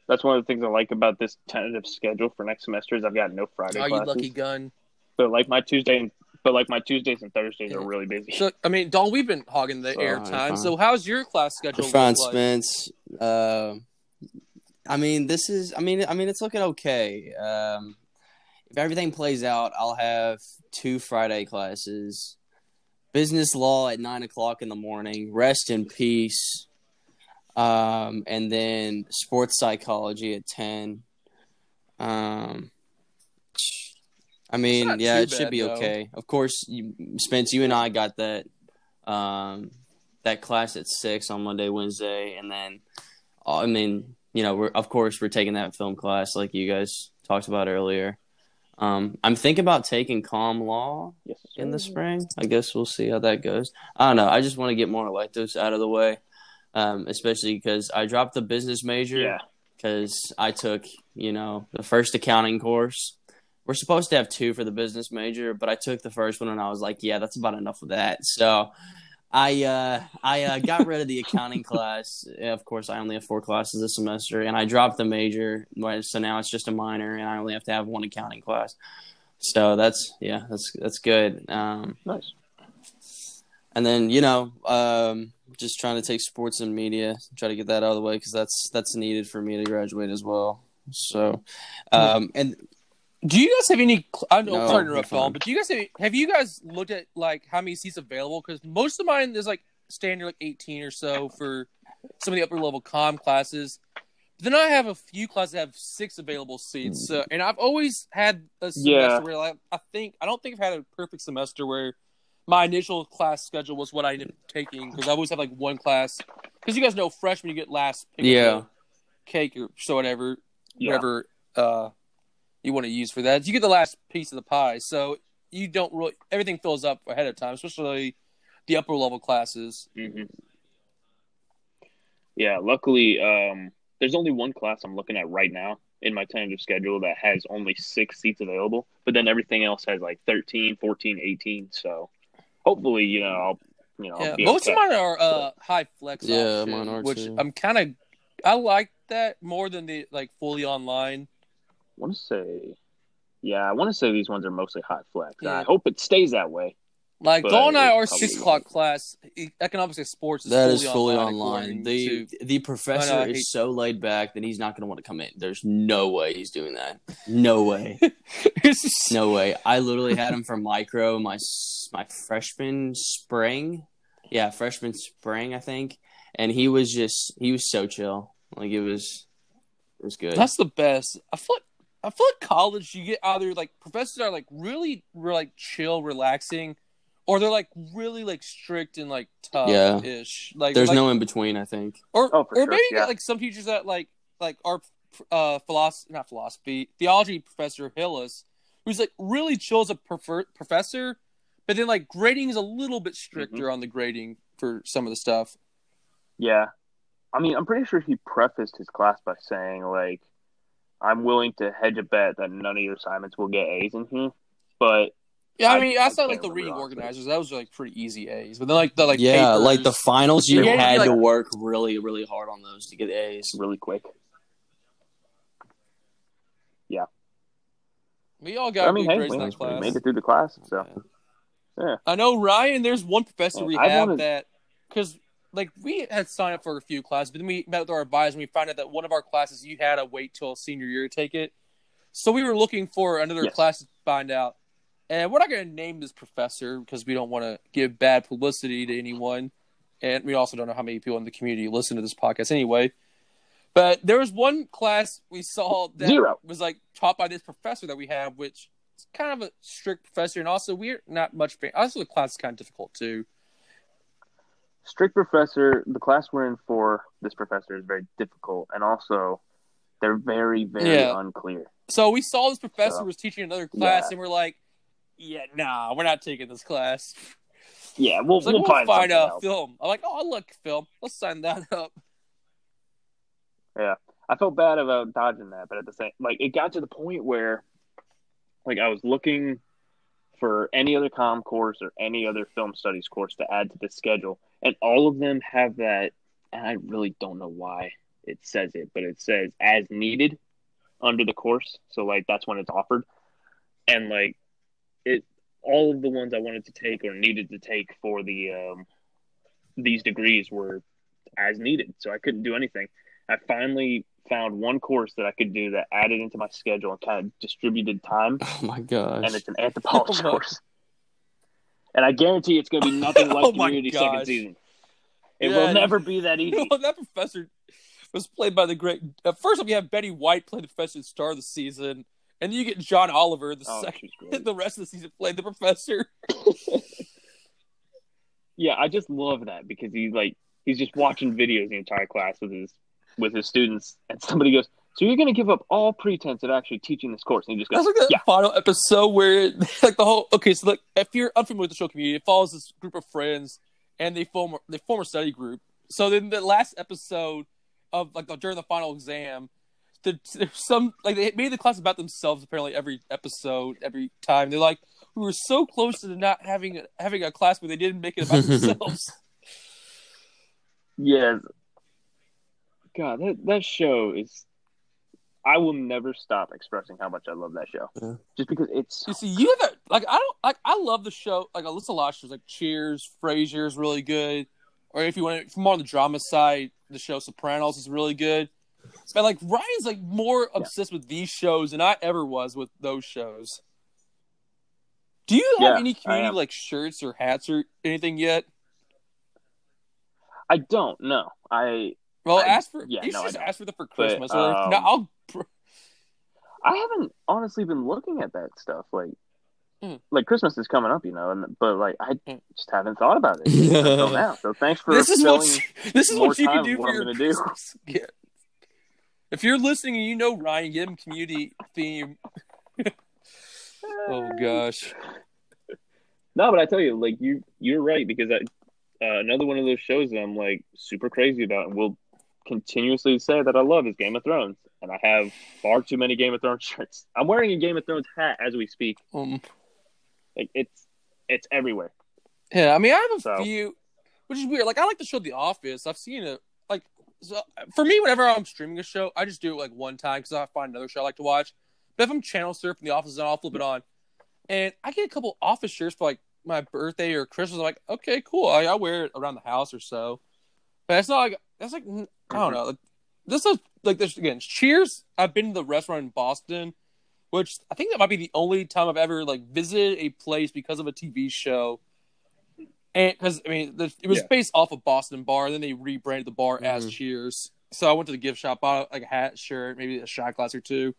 That's one of the things I like about this tentative schedule for next semester is I've got no Friday Oh, you lucky gun. But like my Tuesday and but like my Tuesdays and Thursdays are really busy. So I mean, Don, we've been hogging the Fine, airtime. So how's your class schedule? look Fine, like? Spence. Uh, I mean, this is. I mean, I mean, it's looking okay. Um, if everything plays out, I'll have two Friday classes. Business law at nine o'clock in the morning. Rest in peace. Um, and then sports psychology at ten. Um, I mean, yeah, it should be though. okay. Of course, you, Spence, you and I got that. Um, that class at six on Monday, Wednesday, and then uh, I mean, you know, we're of course we're taking that film class like you guys talked about earlier. Um, I'm thinking about taking comm law Yes. in the spring. I guess we'll see how that goes. I don't know. I just want to get more electives out of the way, um, especially because I dropped the business major Yeah. because I took, you know, the first accounting course. We're supposed to have two for the business major, but I took the first one and I was like, yeah, that's about enough of that. So I uh, I uh, got rid of the accounting class. Of course, I only have four classes this semester, and I dropped the major. So now it's just a minor, and I only have to have one accounting class. So that's yeah, that's that's good. Um, Nice. and then you know, um, just trying to take sports and media, try to get that out of the way because that's that's needed for me to graduate as well. So, um, and Do you guys have any? cl- I know, No, sorry to interrupt, you're fine. But do you guys have, have you guys looked at like how many seats available? Because most of mine is like standard like eighteen or so for some of the upper level com classes. But Then I have a few classes that have six available seats, so, and I've always had a semester Yeah. where like, I think I don't think I've had a perfect semester where my initial class schedule was what I ended up taking because I always have like one class because you guys know freshman you get last pick Yeah. cake or so whatever Yeah. whatever uh, you want to use for that. You get the last piece of the pie, so you don't really everything fills up ahead of time, especially the upper level classes. hmm Yeah. Luckily, um, there's only one class I'm looking at right now in my tentative schedule that has only six seats available, but then everything else has like 13, 14, 18. So hopefully, you know, I'll, you know, Yeah, most okay. of mine are uh, high flex. Yeah, option, mine are which too. I'm kind of I like that more than the like fully online. I want to say, yeah, I want to say these ones are mostly hot flex. Yeah. I hope it stays that way. Like But Dawn and I, it our six o'clock class, economics and sports is that fully is fully online. online. The to- the professor I know, I hate- is so laid back that he's not going to want to come in. There's no way he's doing that. No way. [laughs] Just- No way. I literally had him for micro my my freshman spring. Yeah, freshman spring, I think. And he was just he was so chill. Like it was it was good. That's the best. I feel like I feel like college you get either like professors are like really re- like chill, relaxing, or they're like really like strict and like tough Yeah. ish. Like There's like, no in between, I think. or Oh, for or sure, maybe you yeah. got like some teachers that like like our uh philosophy not philosophy theology professor Hillis, who's like really chill as a prefer- professor, but then like grading is a little bit stricter Mm-hmm. on the grading for some of the stuff. Yeah. I mean, I'm pretty sure he prefaced his class by saying, like, I'm willing to hedge a bet that none of your assignments will get A's in here. But Yeah, I I- mean, I I saw can't like the reading organizers. That was like pretty easy A's, but then like the like yeah, like the finals you Yeah, had like- to work really, really hard on those to get A's. really quick. Yeah, we all got I mean, hey, we, in that we made it through the class. So, yeah. I know Ryan. There's one professor Yeah, we I have wanted- that because like we had signed up for a few classes, but then we met with our advisor and we found out that one of our classes you had to wait till senior year to take it. So we were looking for another Yes. class to find out, and we're not going to name this professor because we don't want to give bad publicity to anyone. and we also don't know how many people in the community listen to this podcast anyway. But there was one class we saw that Zero. was like taught by this professor that we have, which is kind of a strict professor, and also we're not much. Fan- also, the class is kind of difficult too. Strict professor. The class we're in for this professor is very difficult, and also they're very, very Yeah. unclear. So we saw this professor So, was teaching another class, yeah. and we're like, "Yeah, nah, we're not taking this class." Yeah, we'll like, we'll, we'll find, find a else. film. I'm like, "Oh, look, film. Let's sign that [laughs] up." Yeah, I felt bad about dodging that, but at the same, like it got to the point where, like, I was looking for any other com course or any other film studies course to add to the schedule, and all of them have that. And I really don't know why it says it, but it says as needed under the course. So like that's when it's offered, and like it, all of the ones I wanted to take or needed to take for the um, these degrees were as needed, so I couldn't do anything. I finally found one course that I could do that added into my schedule and kind of distributed time, Oh my gosh. and it's an anthropology Oh [laughs] course. And I guarantee it's going to be nothing [laughs] like Oh Community second season. It Yeah, will never be that easy. Well, [laughs] that professor was played by the great. Uh, first, we have Betty White play the professor star of the season, and then you get John Oliver the Oh, second. [laughs] The rest of the season played the professor. Yeah, I just love that because he's like he's just watching videos the entire class with his with his students, and somebody goes, "So you're going to give up all pretense of actually teaching this course?" And he just That's goes, like the "Yeah, final episode where, [laughs] like, the whole. Okay, so like, if you're unfamiliar with the show community, it follows this group of friends, and they form they form a study group. So then the last episode of like the, during the final exam, the, there's some like they made the class about themselves. Apparently, every episode, every time they're like, we were so close to not having having a class where they didn't make it about [laughs] themselves. yes." God, that that show is. I will never stop expressing how much I love that show, Yeah. just because it's You see, you have a like I don't like I love the show. Like I listen to a lot of shows like Cheers, Frasier is really good. Or if you want to, if you're more on the drama side, the show Sopranos is really good. But like Ryan's like more obsessed with these shows than I ever was with those shows. Do you have Yeah, any community like shirts or hats or anything yet? I don't know. I Well, I- ask for yeah, you no, I just ask for them for But, Christmas. or um, no, I'll I haven't honestly been looking at that stuff. Like, Hmm. like Christmas is coming up, you know, and but like I Hmm. just haven't thought about it until [laughs] now. So thanks for this is filling. what this is what you can do for I'm your gonna do. Christmas [laughs] gift. If you're listening and you know Ryan, give him community theme. oh gosh. No, but I tell you, like you, you're right because I, uh, another one of those shows that I'm like super crazy about and will continuously say that I love is Game of Thrones, and I have far too many Game of Thrones [laughs] shirts. I'm wearing a Game of Thrones hat as we speak. Um, Like it's, it's everywhere. yeah, I mean, I have a So- few, which is weird. Like, I like the show The Office. I've seen it. Like, so for me, whenever I'm streaming a show, I just do it like one time because I find another show I like to watch. But if I'm channel surfing The Office, and I'll flip it on, and I get a couple Office shirts for like my birthday or Christmas. I'm like, okay, cool. I, I wear it around the house or so. But it's not like that's like I don't know. Like, this is like this again. Cheers. I've been to the restaurant in Boston, which I think that might be the only time I've ever like visited a place because of a TV show. And because I mean, the, it was Yeah. based off of Boston Bar, and then they rebranded the bar as Mhm. Cheers. So I went to the gift shop, bought like a hat, shirt, maybe a shot glass or two.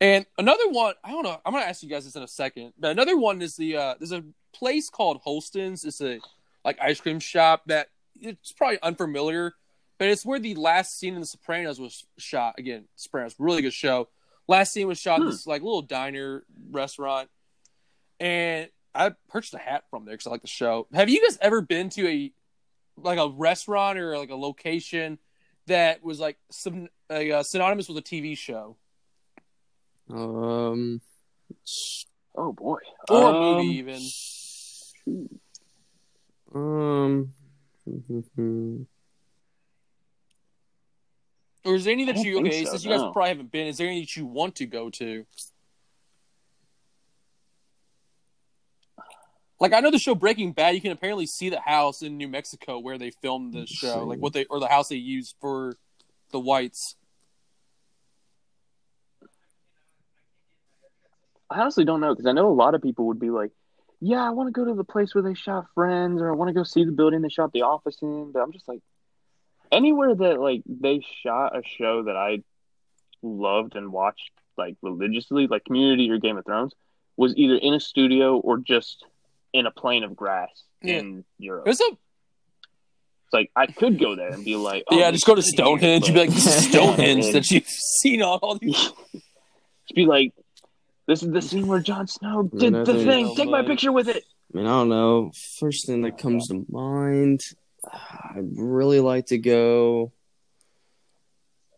And another one, I don't know. I'm gonna ask you guys this in a second, but another one is the uh, there's a place called Holsten's. It's a like ice cream shop that it's probably unfamiliar, but it's where the last scene in The Sopranos was shot. Again, Sopranos, really good show. Last scene was shot in Hmm. this like little diner restaurant, and I purchased a hat from there because I like the show. Have you guys ever been to a like a restaurant or like a location that was like some a, uh, synonymous with a TV show Um, Oh boy, or a Um, movie even? um, Or is there any that you okay? so, since you guys no. probably haven't been, is there any that you want to go to? Like I know the show Breaking Bad, you can apparently see the house in New Mexico where they filmed the show, like what they or the house they used for the whites. I honestly don't know because I know a lot of people would be like, yeah, I want to go to the place where they shot Friends, or I want to go see the building they shot The Office in. But I'm just like, anywhere that like they shot a show that I loved and watched like religiously, like Community or Game of Thrones, was either in a studio or just in a plane of grass Yeah. in Europe. There's a It's like I could go there and be like, oh, yeah, just go to Stonehenge. You'd be like, this is Stonehenge that [laughs] you've seen on all these. [laughs] Just be like, this is the scene where Jon Snow I did mean, the thing. Take my my. picture with it. I mean, I don't know. First thing that comes to mind, I'd really like to go.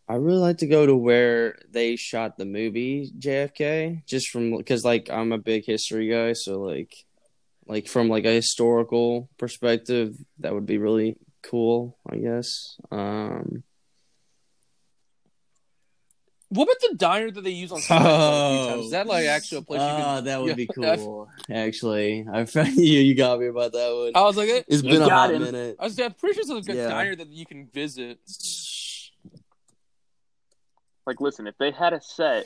I really like to go to where they shot the movie JFK, just from because like I'm a big history guy, so like, like from like a historical perspective, that would be really cool, I guess. Um, What about the diner that they use on Seinfeld Oh. Is that like actually a place you ah, can? that would [laughs] yeah, be I've- cool. Actually, I found [laughs] you. You got me about that one. I was like, It's You been a hot him. minute. I was I'm pretty sure it's a good Yeah. diner that you can visit. Like, listen, if they had a set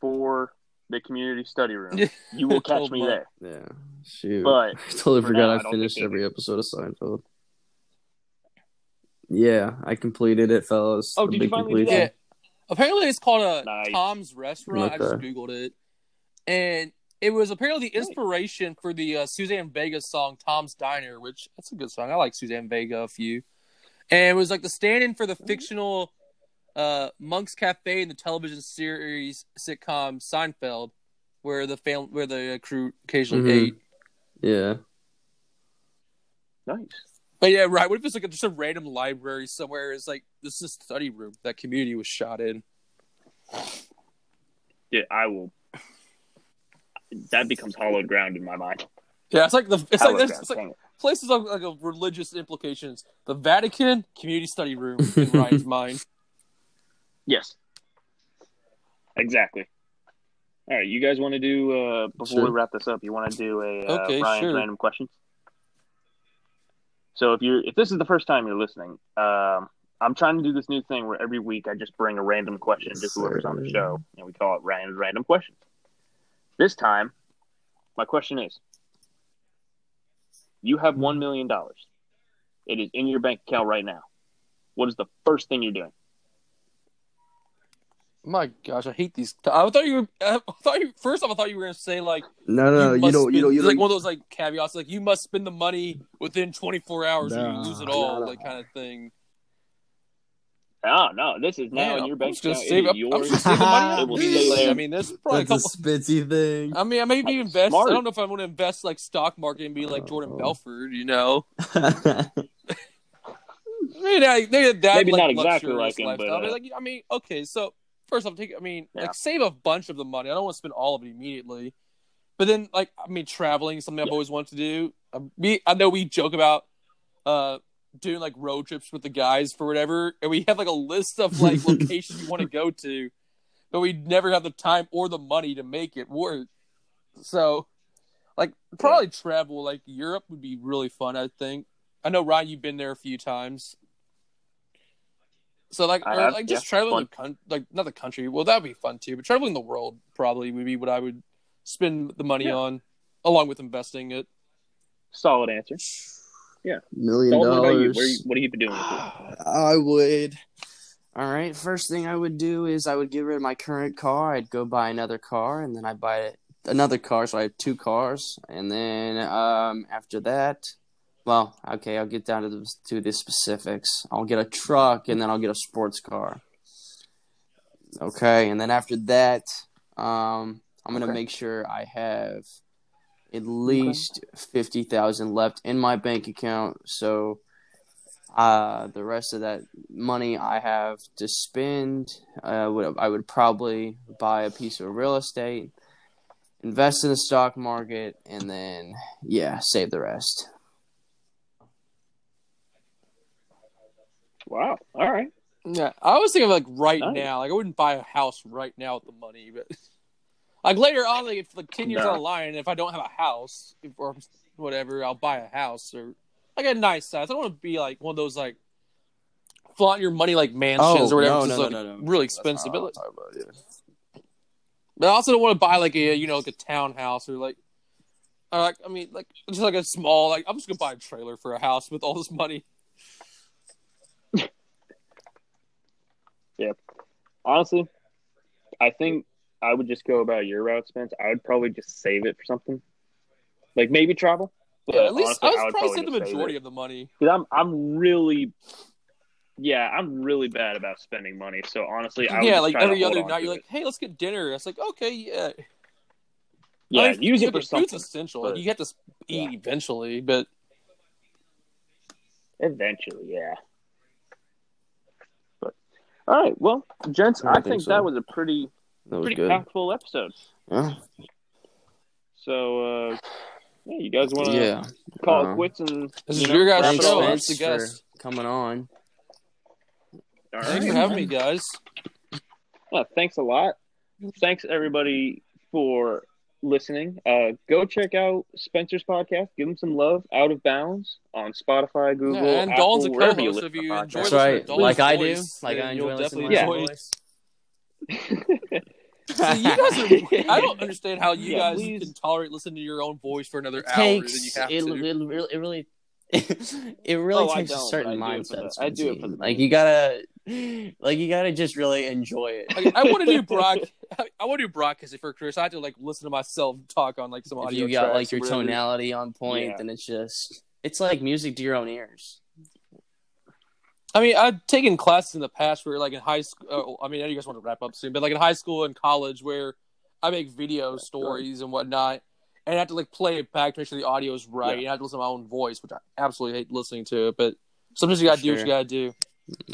for the community study room, you will [laughs] catch Oh, me there. Yeah, shoot. But I totally for forgot now, I I finished every episode of Seinfeld. Yeah, I completed it, fellas. Oh, The did you big finally do completion. Yeah. Apparently, it's called a Nice. Tom's Restaurant. I just googled it, and it was apparently the inspiration for the uh, Suzanne Vega song "Tom's Diner," which that's a good song. I like Suzanne Vega a few, and it was like the stand-in for the fictional uh, Monk's Cafe in the television series sitcom Seinfeld, where the fam- where the crew occasionally Mhm. ate. Yeah. nice. But yeah, right. What if it's like a, just a random library somewhere? It's like this is a study room that community was shot in. Yeah, I will. That becomes hollowed ground in my mind. Yeah, it's like the it's like Hallowed there's it's like places like, like a religious implications. The Vatican community study room in [laughs] Ryan's mind. Yes. Exactly. All right, you guys want to do uh, before we wrap this up? You want to do a uh, Okay, Ryan's sure. random questions? So if you're if this is the first time you're listening, um, I'm trying to do this new thing where every week I just bring a random question to whoever's on the show, and we call it Ryan's random questions. This time, my question is: You have one million dollars. It is in your bank account right now. What is the first thing you're doing? My gosh, I hate these. I thought you were. [laughs] I thought you first off. I thought you were gonna say like No, no, no. You, must don't. spend, You don't. You it's like don't. one of those like caveats, like you must spend the money within 24 hours or you lose it all, no, no. like kind of thing. Oh no, this is now Man, in your I'm bank just gonna account. save It up. is I'm yours. just gonna save the money. [laughs] It up, will dude. stay Like, there. I mean, there's probably a That's couple. a spitsy thing. I mean, I maybe That's invest. smart. I don't know if I want to invest like stock market and be like Jordan Oh. Belfort, you know. [laughs] Maybe that, maybe that Maybe like, not exactly like him, but, lifestyle. uh, like, I mean, okay, so first off, take. I mean, Yeah. like save a bunch of the money. I don't want to spend all of it immediately, but then like I mean, traveling is something I've Yeah. always wanted to do. Um, we I know we joke about uh doing like road trips with the guys for whatever, and we have like a list of like [laughs] locations we want to go to, but we never have the time or the money to make it work. So, like, probably travel like Europe would be really fun. I think. I know Ryan, you've been there a few times. So like, I or, have, like just yeah, traveling fun. the coun- like not the country. Well, that'd be fun too. But traveling the world probably would be what I would spend the money Yeah. on, along with investing it. Solid answer. Yeah, Million Dalton, what about you? dollars. Where you, what have you been doing with? [sighs] I would. All right. First thing I would do is I would get rid of my current car. I'd go buy another car, and then I'd buy another car. So I have two cars, and then um, after that, well, okay, I'll get down to the to the specifics. I'll get a truck, and then I'll get a sports car. Okay, and then after that, um, I'm gonna Okay. make sure I have at least fifty thousand left in my bank account. So uh, the rest of that money I have to spend, uh, would I would probably buy a piece of real estate, invest in the stock market, and then yeah, save the rest. Wow. All right. Yeah, I was thinking like right Nice. now. Like I wouldn't buy a house right now with the money, but [laughs] like later on, like if like ten years No. down the line, if I don't have a house or whatever, I'll buy a house or like a nice size. I don't want to be like one of those like flaunt your money like mansions or whatever. Oh, no, no, is, no, like, no, no. really expensive. But, I'm talking about, yeah. but I also don't want to buy like a you know like a townhouse or like Uh, like, I mean, like just like a small, like I'm just gonna buy a trailer for a house with all this money. Honestly, I think I would just go about your route, Spence. I would probably just save it for something, like maybe travel. But Yeah, at least honestly, I would would probably say the save majority of the money. Because I'm I'm really, yeah, I'm really bad about spending money. So honestly, I would yeah, like every other night, you're it. like, "Hey, let's get dinner." It's like, okay, yeah, yeah, I mean, use yeah, it for something. Food's essential. but- you have to eat Yeah. eventually, but Eventually, yeah. But all right, well, gents, I I, think, think so. that was a pretty That was pretty good. packed full episode. Yeah. So uh, yeah, you guys want to yeah. call Uh, it quits and this you is know, your guys' wrap it Thanks, all show. up? The guest. coming on. All Thanks for having me, guys. Yeah, thanks a lot. Thanks everybody for listening. Uh, go check out Spencer's podcast. Give him some love. Out of Bounds on Spotify, Google, Yeah, and Apple, Dawn's a wherever you listen If you enjoy That's listening right. to Dawn's Like I do. Like I you'll enjoy listening to definitely my voice. [laughs] So you guys are. I don't [laughs] understand how you Yeah, guys please. can tolerate listening to your own voice for another It hour. Then you takes have it, to. it, really it [laughs] really it really Oh, takes a certain I do it for mindset. the- I do it for the like you gotta like you gotta just really enjoy it. Like, I want to do [laughs] broad. I want to do broadcasting for Chris. I have to like listen to myself talk on like some if audio. you got like your whatever. tonality on point, Yeah. then it's just it's like music to your own ears. I mean, I've taken classes in the past where, like in high school. Uh, I mean, I guys want to wrap up soon, but like in high school and college, where I make video stories and whatnot, and I have to like play it back to make sure the audio is right, and I have to listen to my own voice, which I absolutely hate listening to. But sometimes you gotta do what Sure. you gotta do.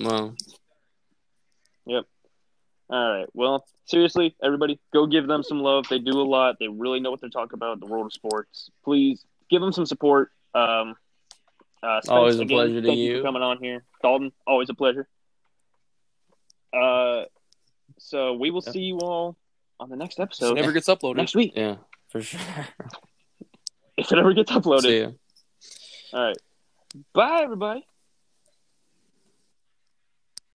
Well, All right. Well, seriously, everybody, go give them some love. They do a lot. They really know what they're talking about in the world of sports. Please give them some support. Um, uh, Spence, Always a again, pleasure to thank you. for coming on here. Dalton, always a pleasure. Uh, so we will Yeah. see you all on the next episode. It episode never gets uploaded. next week yeah, for sure. [laughs] if it ever gets uploaded. See ya. All right. Bye, everybody.